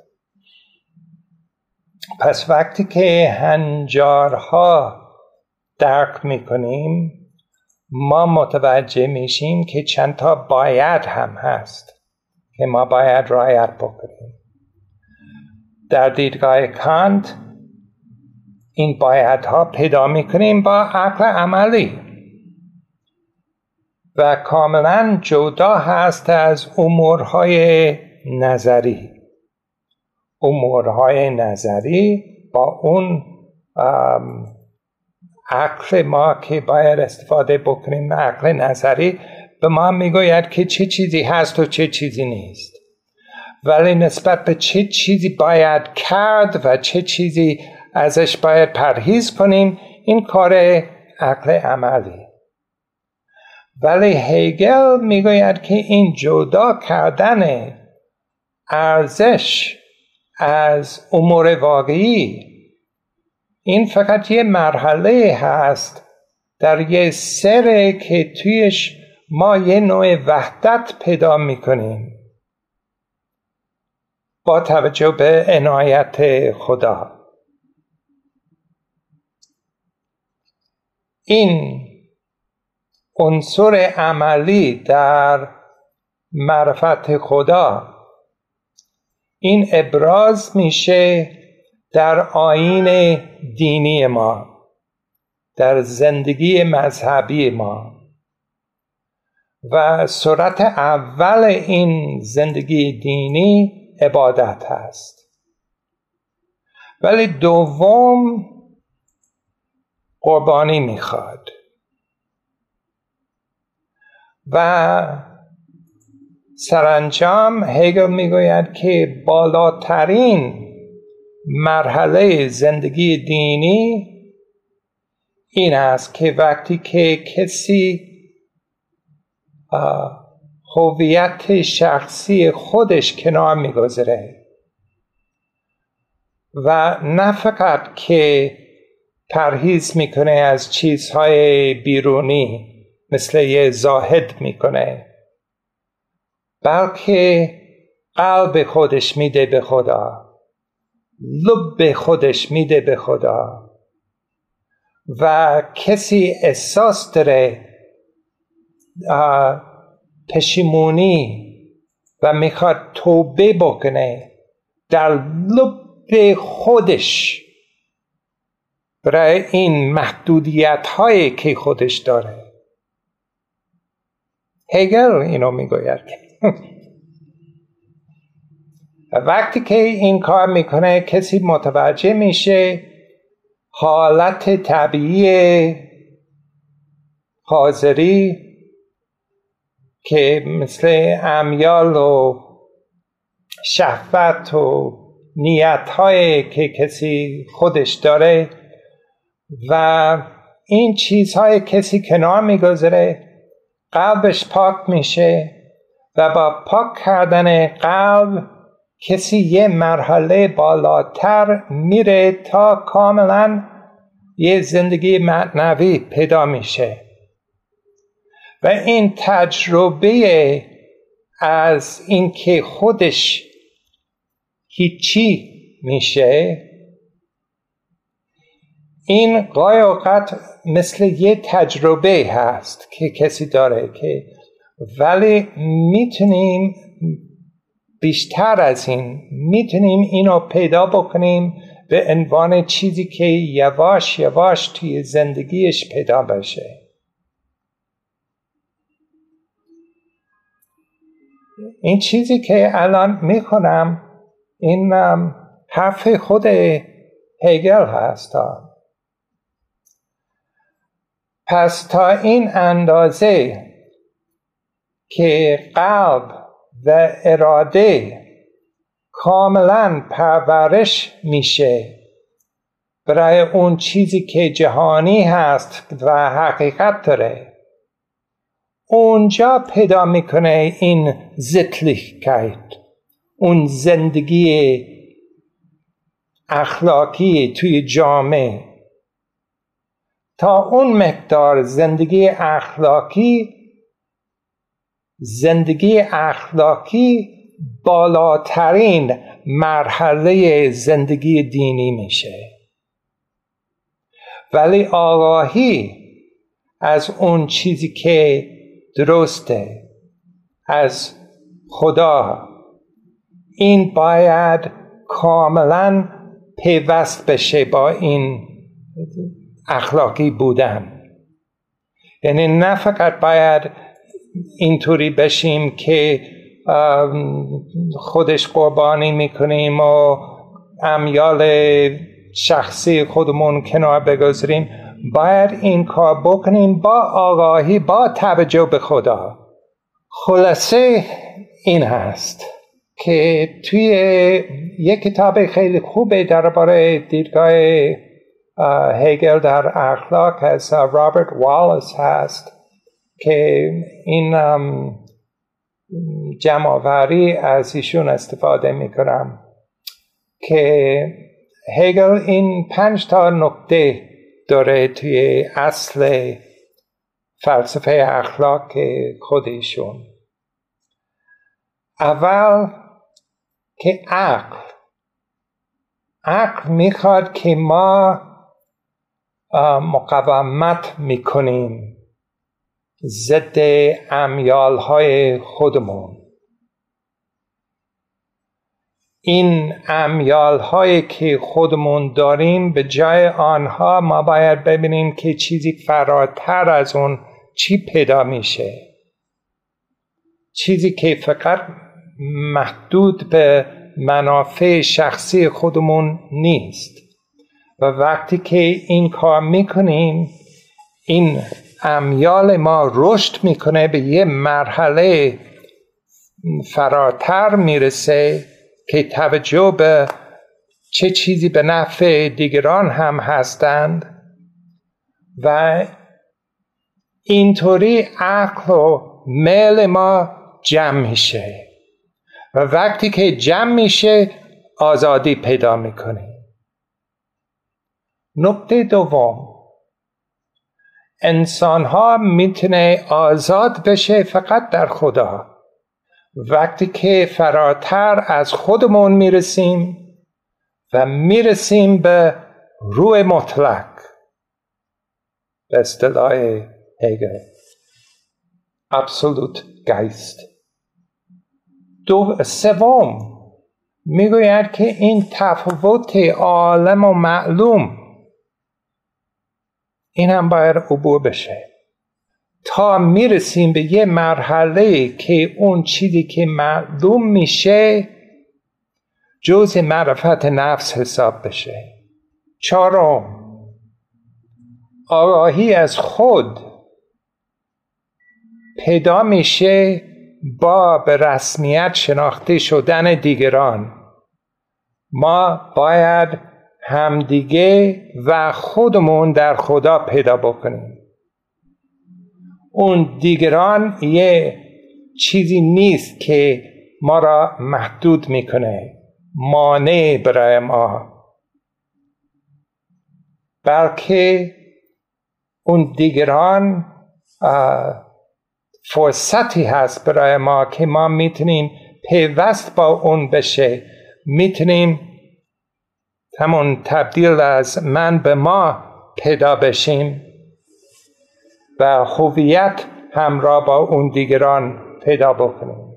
[SPEAKER 2] پس وقتی که هنجارها درک می‌کنیم ما متوجه میشیم که چند تا باید هم هست که ما باید رعایت بکنیم. در دیدگاه کانت این ها پیدا می‌کنیم با عقل عملی. و کاملا جدا هست از امورهای نظری. امورهای نظری با اون عقل ما که باید استفاده بکنیم عقل نظری به ما می‌گوید که چه چیزی هست و چه چیزی نیست. ولی نسبت به چه چیزی باید کرد و چه چیزی ازش باید پرهیز کنیم. این کار عقل عملی. ولی هیگل می‌گوید که این جدا کردن ارزش از امور واقعی این فقط یه مرحله هست در یه سره که تویش ما یه نوع وحدت پیدا می‌کنیم. با توجه به عنایت خدا. این عنصر عملی در معرفت خدا این ابراز میشه در آین دینی ما در زندگی مذهبی ما. و صورت اول این زندگی دینی عبادت هست. ولی دوم قربانی می‌خواد. و سرانجام هگل می‌گوید که بالاترین مرحله زندگی دینی این است که وقتی که کسی هویت شخصی خودش کنار میگذره و نه فقط که پرهیز می‌کنه از چیزهای بیرونی مثل یه زاهد می‌کنه. بلکه قلب خودش میده به خدا لب خودش میده به خدا. و کسی احساس داره پشیمونی و می‌خواد توبه بکنه در لب خودش. برای این محدودیت هایی که خودش داره. هگل اینو می‌گوید. وقتی که این کار می‌کنه کسی متوجه میشه حالت طبیعی حاضری که مثل امیال و شهوت و نیت که کسی خودش داره و این چیزهای کسی کنار میگذره قلبش پاک میشه و با پاک کردن قلب کسی یه مرحله بالاتر میره تا کاملا یه زندگی معنوی پیدا میشه. و این تجربه از اینکه خودش هیچی میشه این قای اوقات مثل یه تجربه هست که کسی داره که ولی می‌تونیم بیشتر از این می‌تونیم اینو پیدا بکنیم به عنوان چیزی که یواش یواش توی زندگیش پیدا بشه. این چیزی که الان می‌کنم این حرف خود هگل هست. پس تا این اندازه که قلب و اراده کاملا پرورش میشه برای اون چیزی که جهانی هست و حقیقت داره اونجا پیدا می‌کنه این زتلیکایت اون زندگی اخلاقی توی جامعه. تا اون مقدار زندگی اخلاقی زندگی اخلاقی بالاترین مرحله زندگی دینی میشه. ولی آگاهی از اون چیزی که درسته از خدا این باید کاملا پیوست بشه با این اخلاقی بودن. یعنی نه فقط باید اینطوری بشیم که خودش قربانی می‌کنیم و امیال شخصی خودمون کنار بگذاریم. باید این کار بکنیم با آگاهی با توجه به خدا. خلاصه این هست که توی یک کتاب خیلی خوبه درباره دیدگاه هگل در اخلاق از رابرت والیس هست که این جمعآوری از ایشون استفاده می‌کنم که هگل این پنج تا نکته داره توی اصل فلسفه اخلاق خودشون اول که عقل عقل می‌خواد که ما مقاومت می‌کنیم. ضد امیال های خودمون. این امیال هایی که خودمون داریم به جای آنها ما باید ببینیم که چیزی فراتر از اون چی پیدا میشه. چیزی که فقط محدود به منافع شخصی خودمون نیست. و وقتی که این کار می‌کنیم این امیال ما رشد می‌کنه به یه مرحله فراتر می‌رسه که توجه به چه چیزی به نفع دیگران هم هستند. و اینطوری عقل و میل ما جمع میشه. و وقتی که جمع میشه آزادی پیدا می‌کنه نکته دوم. انسان ها می‌تونه آزاد بشه فقط در خدا. وقتی که فراتر از خودمون می‌رسیم و می‌رسیم به روح مطلق. به اصطلاح هگل. ابسولوت گیست دو سوم. می‌گوید که این تفاوت عالم و معلوم این هم باید عبور بشه. تا می‌رسیم به یه مرحله که اون چیزی که معلوم میشه جز معرفت نفس حساب بشه. چهارم آگاهی از خود پیدا میشه با به رسمیت شناخته شدن دیگران. ما باید همدیگه و خودمون در خدا پیدا بکنیم. اون دیگران یه چیزی نیست که ما را محدود می‌کنه مانع برای ما. بلکه اون دیگران فرصتی هست برای ما که ما می‌تونیم پیوست با اون بشه. می‌تونیم همون تبدیل از من به ما پیدا بشیم و هویت همراه با اون دیگران پیدا بکنیم.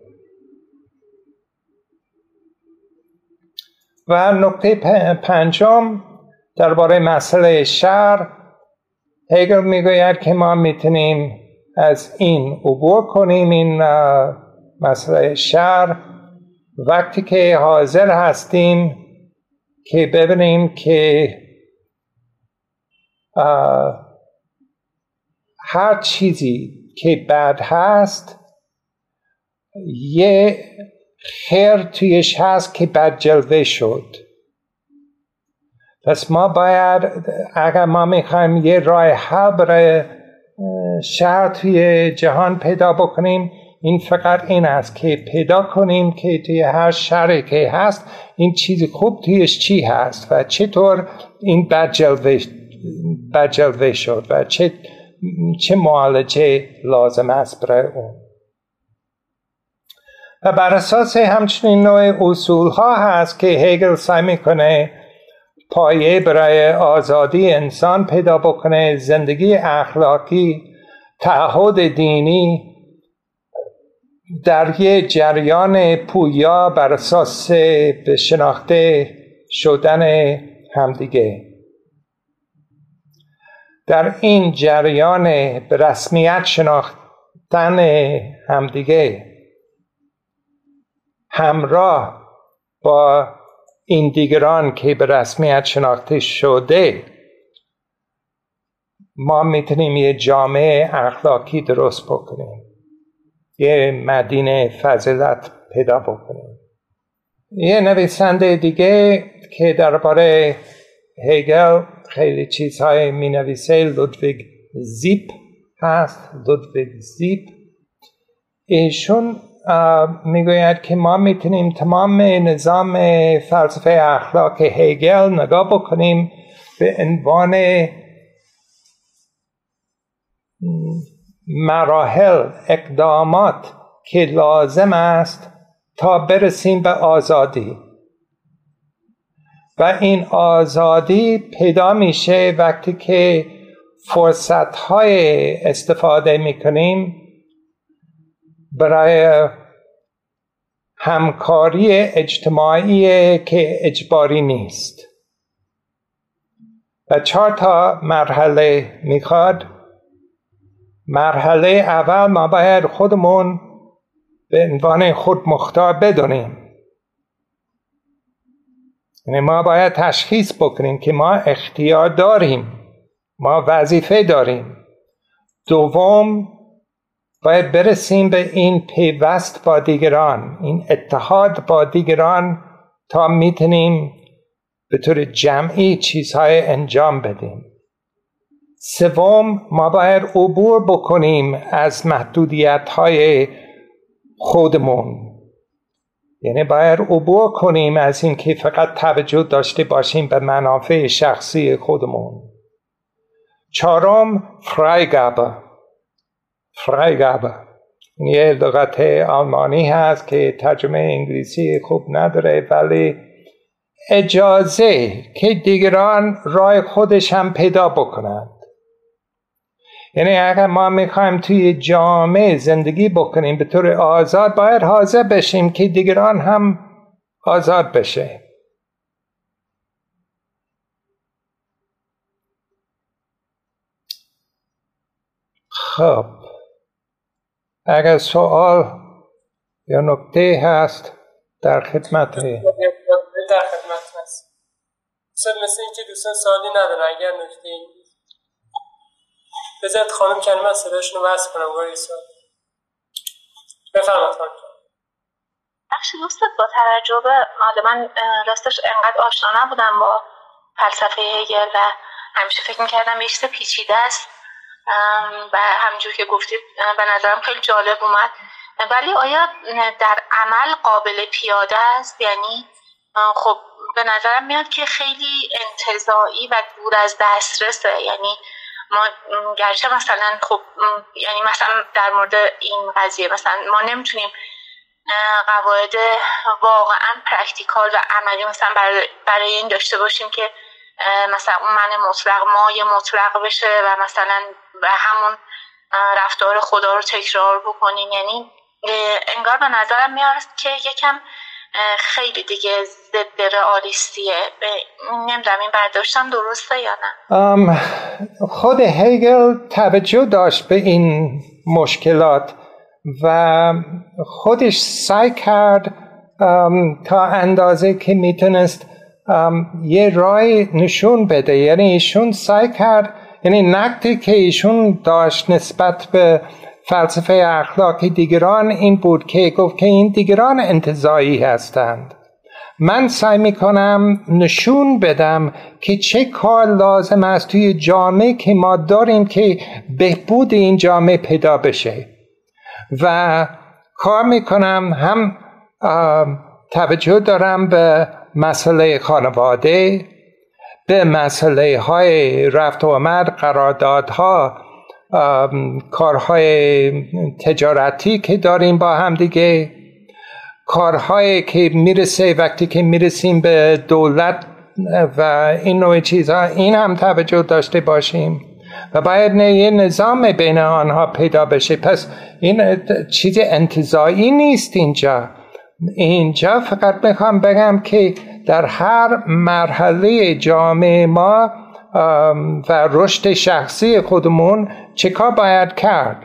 [SPEAKER 2] و نکته پنجم درباره مسئله شر هگل می‌گوید که ما می‌تونیم از این عبور کنیم این مسئله شر وقتی که حاضر هستیم که ببینیم که هر چیزی که بد هست یه خیر تویش هست که بد جلوه شد. پس ما باید اگر ما می‌خوایم یه راه حل برای شهر توی جهان پیدا بکنیم این فقط این است که پیدا کنیم که توی هر شهری که هست این چیز خوب تویش چی هست و چطور این بد جلوه شد و چه چه معالجه لازم است برای اون. و بر اساس همچنین نوع اصول ها هست که هگل سعی می‌کنه پایه برای آزادی انسان پیدا بکنه زندگی اخلاقی تعهد دینی در یه جریان پویا بر اساس به شناخته شدن همدیگه. در این جریان به رسمیت شناختن همدیگه. همراه با این دیگران که به رسمیت شناخته شده ما می‌تونیم یه جامعه اخلاقی درست بکنیم. یه مدینه فضلت پیدا بکنیم. یه نویسنده دیگه که درباره هگل خیلی چیزهای می نویسه لودویگ زیپ هست لودویگ زیپ. ایشون می‌گوید که ما می‌تونیم تمام نظام فلسفه اخلاق هگل نگاه بکنیم به عنوان مراحل اقدامات که لازم است تا برسیم به آزادی. و این آزادی پیدا میشه وقتی که فرصت های استفاده می‌کنیم برای همکاری اجتماعی که اجباری نیست. و چهار تا مرحله می‌خواد. مرحله اول ما باید خودمون به عنوان خود مختار بدونیم. یعنی ما باید تشخیص بکنیم که ما اختیار داریم ما وظیفه داریم. دوم باید برسیم به این پیوست با دیگران این اتحاد با دیگران تا می‌تونیم به طور جمعی چیزهای انجام بدیم. سوم ما باید عبور بکنیم از محدودیت های خودمون. یعنی باید عبور کنیم از اینکه فقط توجه داشته باشیم به منافع شخصی خودمون. چهارم فرایگابه فرایگابه یه لغت آلمانی هست که ترجمه انگلیسی خوب نداره ولی اجازه که دیگران رای خودش هم پیدا بکنند. یعنی اگر ما می‌خوایم توی جامعه زندگی بکنیم به طور آزاد باید حاضر بشیم که دیگران هم آزاد بشه. خب. اگر سوال یا نکته هست در خدمت در
[SPEAKER 3] خدمت هست. مثل اینکه دوستان سوالی ندارن اگر نکته بذارید خانم کلمه صداشون رو وصل کنم گاهی سوال بفرمایید خانم
[SPEAKER 4] بخشی دوستت با توجه به من راستش انقدر آشنا نبودم با فلسفه هگل و همیشه فکر می‌کردم یه چیز پیچیده است. و همینجور که گفتید به نظرم خیلی جالب اومد. ولی آیا در عمل قابل پیاده است؟ یعنی خب به نظرم میاد که خیلی انتظایی و دور از دسترسه. یعنی ما گرچه مثلا خب یعنی مثلا در مورد این قضیه مثلا ما نمی‌تونیم قواعد واقعا پرکتیکال و عملی مثلا برای این داشته باشیم که مثلا اون من مطلق ما یه مطلق بشه و مثلا و همون رفتار خدا رو تکرار بکنیم. یعنی انگار به نظرم میاد که یکم خیلی دیگه ضد رئالیستیه. نمی‌دونم این برداشتم درسته یا نه.
[SPEAKER 2] خود هیگل توجه داشت به این مشکلات و خودش سعی کرد تا اندازه که می‌تونست یه رای نشون بده. یعنی ایشون سعی کرد یعنی نقدی که ایشون داشت نسبت به فلسفه اخلاقی دیگران این بود که گفت که این دیگران انتظایی هستند. من سعی می کنم نشون بدم که چه کار لازم است توی جامعه که ما داریم که بهبود این جامعه پیدا بشه. و کار می کنم هم توجه دارم به مسئله خانواده به مسئله های رفت و آمد قراردادها کارهای تجارتی که داریم با هم دیگه کارهایی که می‌رسه وقتی که می‌رسیم به دولت و این نوع چیزها این هم توجه داشته باشیم و باید یه نظام بین آنها پیدا بشه. پس این چیز انتظایی نیست اینجا. اینجا فقط می‌خوام بگم که در هر مرحله جامعه ما و رشد شخصی خودمون چکار باید کرد.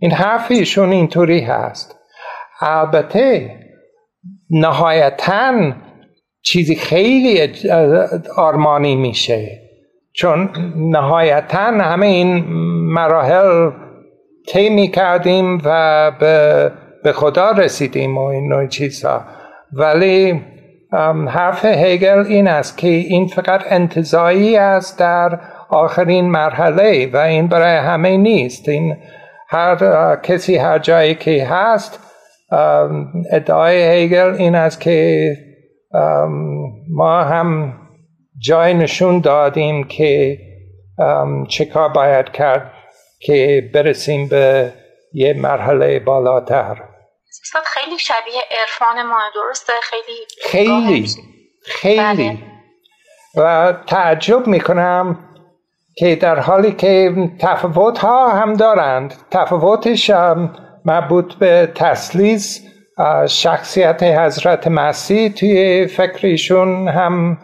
[SPEAKER 2] این حرفیشون اینطوری هست. البته نهایتا چیزی خیلی آرمانی میشه. چون نهایتا همه این مراحل طی کردیم و به خدا رسیدیم و این نوع چیزها. ولی حرف هگل این است که این فقط انتظایی است در آخرین مرحله و این برای همه نیست. این هر کسی هر جایی که هست ادعای هگل این است که ما هم جای نشون دادیم که چه کار باید کرد که برسیم به یه مرحله بالاتر.
[SPEAKER 4] خیلی شبیه عرفان ما درسته؟ خیلی
[SPEAKER 2] خیلی خیلی. بله. و تعجب می‌کنم که در حالی که تفاوت ها هم دارند تفاوتش مربوط به تسلیس شخصیت حضرت مسیح توی فکرشون هم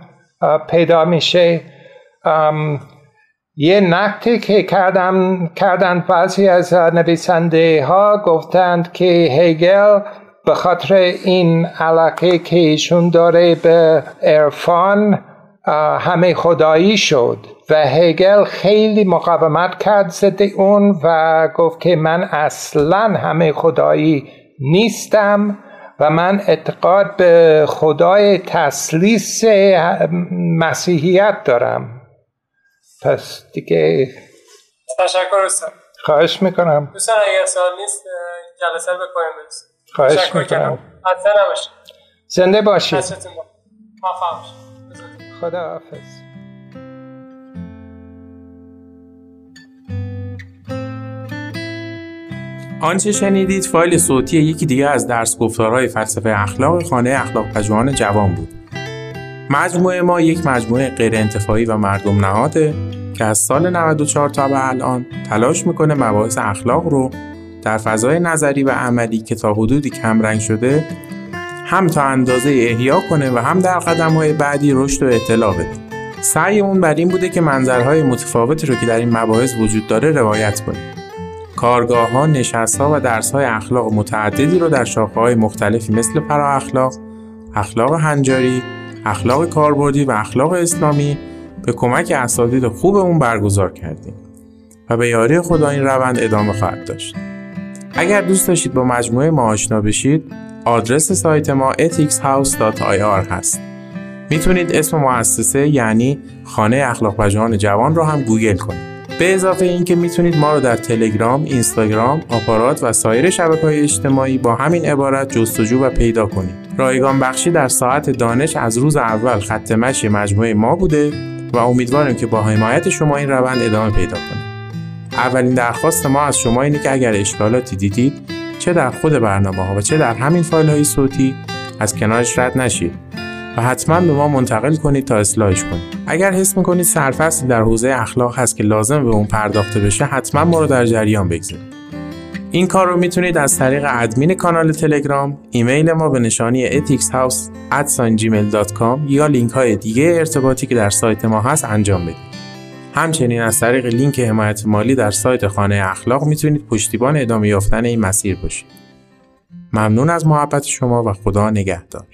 [SPEAKER 2] پیدا میشه. یه نکته که کردم کردن بعضی از نویسنده ها گفتند که هگل به خاطر این علاقه که ایشون داره به عرفان همه خدایی شد و هگل خیلی مقاومت کرد ضد اون و گفت که من اصلا همه خدایی نیستم و من اعتقاد به خدای تسلیس مسیحیت دارم. پس دیگه
[SPEAKER 3] تشکر استاد.
[SPEAKER 2] خواهش می‌کنم.
[SPEAKER 3] دوستان اگر سوال نیست جلسه رو بکنیم
[SPEAKER 2] خواهش می‌کنم.
[SPEAKER 3] حتی نباشید
[SPEAKER 2] زنده باشید. خدا حافظ.
[SPEAKER 1] آنچه شنیدید فایل صوتی یکی دیگه از درس گفتارهای فلسفه اخلاق خانه اخلاق پژوهان جوان بود. مجموعه ما یک مجموعه غیر انتفاعی و مردم نهاده که از سال 94 تا به الان تلاش می‌کنه مباحث اخلاق رو در فضای نظری و عملی که تا حدودی کمرنگ شده هم تا اندازه احیا کنه و هم در قدم های بعدی رشد و اطلاع بده. سعیمون بر این بوده که منظرهای متفاوتی رو که در این مباحث وجود داره روایت کنیم. کارگاه ها، نشست ها و درس های اخلاق متعددی رو در شاخه های مختلفی مثل فرا اخلاق، اخلاق هنجاری، اخلاق کاربردی و اخلاق اسلامی به کمک اساتید خوبمون برگزار کردیم و به یاری خدا این روند ادامه خواهد داشت. اگر دوست داشتید با مجموعه ما آشنا بشید، آدرس سایت ما ethicshouse.ir هست. می‌تونید اسم مؤسسه یعنی خانه اخلاق پژوهان جوان رو هم گوگل کنید. به اضافه اینکه می‌تونید ما رو در تلگرام، اینستاگرام، آپارات و سایر شبکه های اجتماعی با همین عبارت جستجو و پیدا کنید. رایگان بخشی در ساعت دانش از روز اول خط مشی مجموعه ما بوده و امیدواریم که با حمایت شما این روند ادامه پیدا کنه. اولین درخواست ما از شما اینه که اگر اشکالاتی دیدید چه در خود برنامه ها و چه در همین فایل های صوتی از کنارش رد نشید و حتما به ما منتقل کنید تا اصلاحش کنید اگر حس می‌کنید سرفصلی در حوزه اخلاق هست که لازم به اون پرداخته بشه حتما ما رو در جریان بگذارید این کار رو می‌تونید از طریق ادمین کانال تلگرام، ایمیل ما به نشانی ethicshouse@gmail.com یا لینک های دیگه ارتباطی که در سایت ما هست انجام بدید. همچنین از طریق لینک حمایت مالی در سایت خانه اخلاق می‌تونید پشتیبان ادامه یافتن این مسیر باشید. ممنون از محبت شما و خدا نگهدار.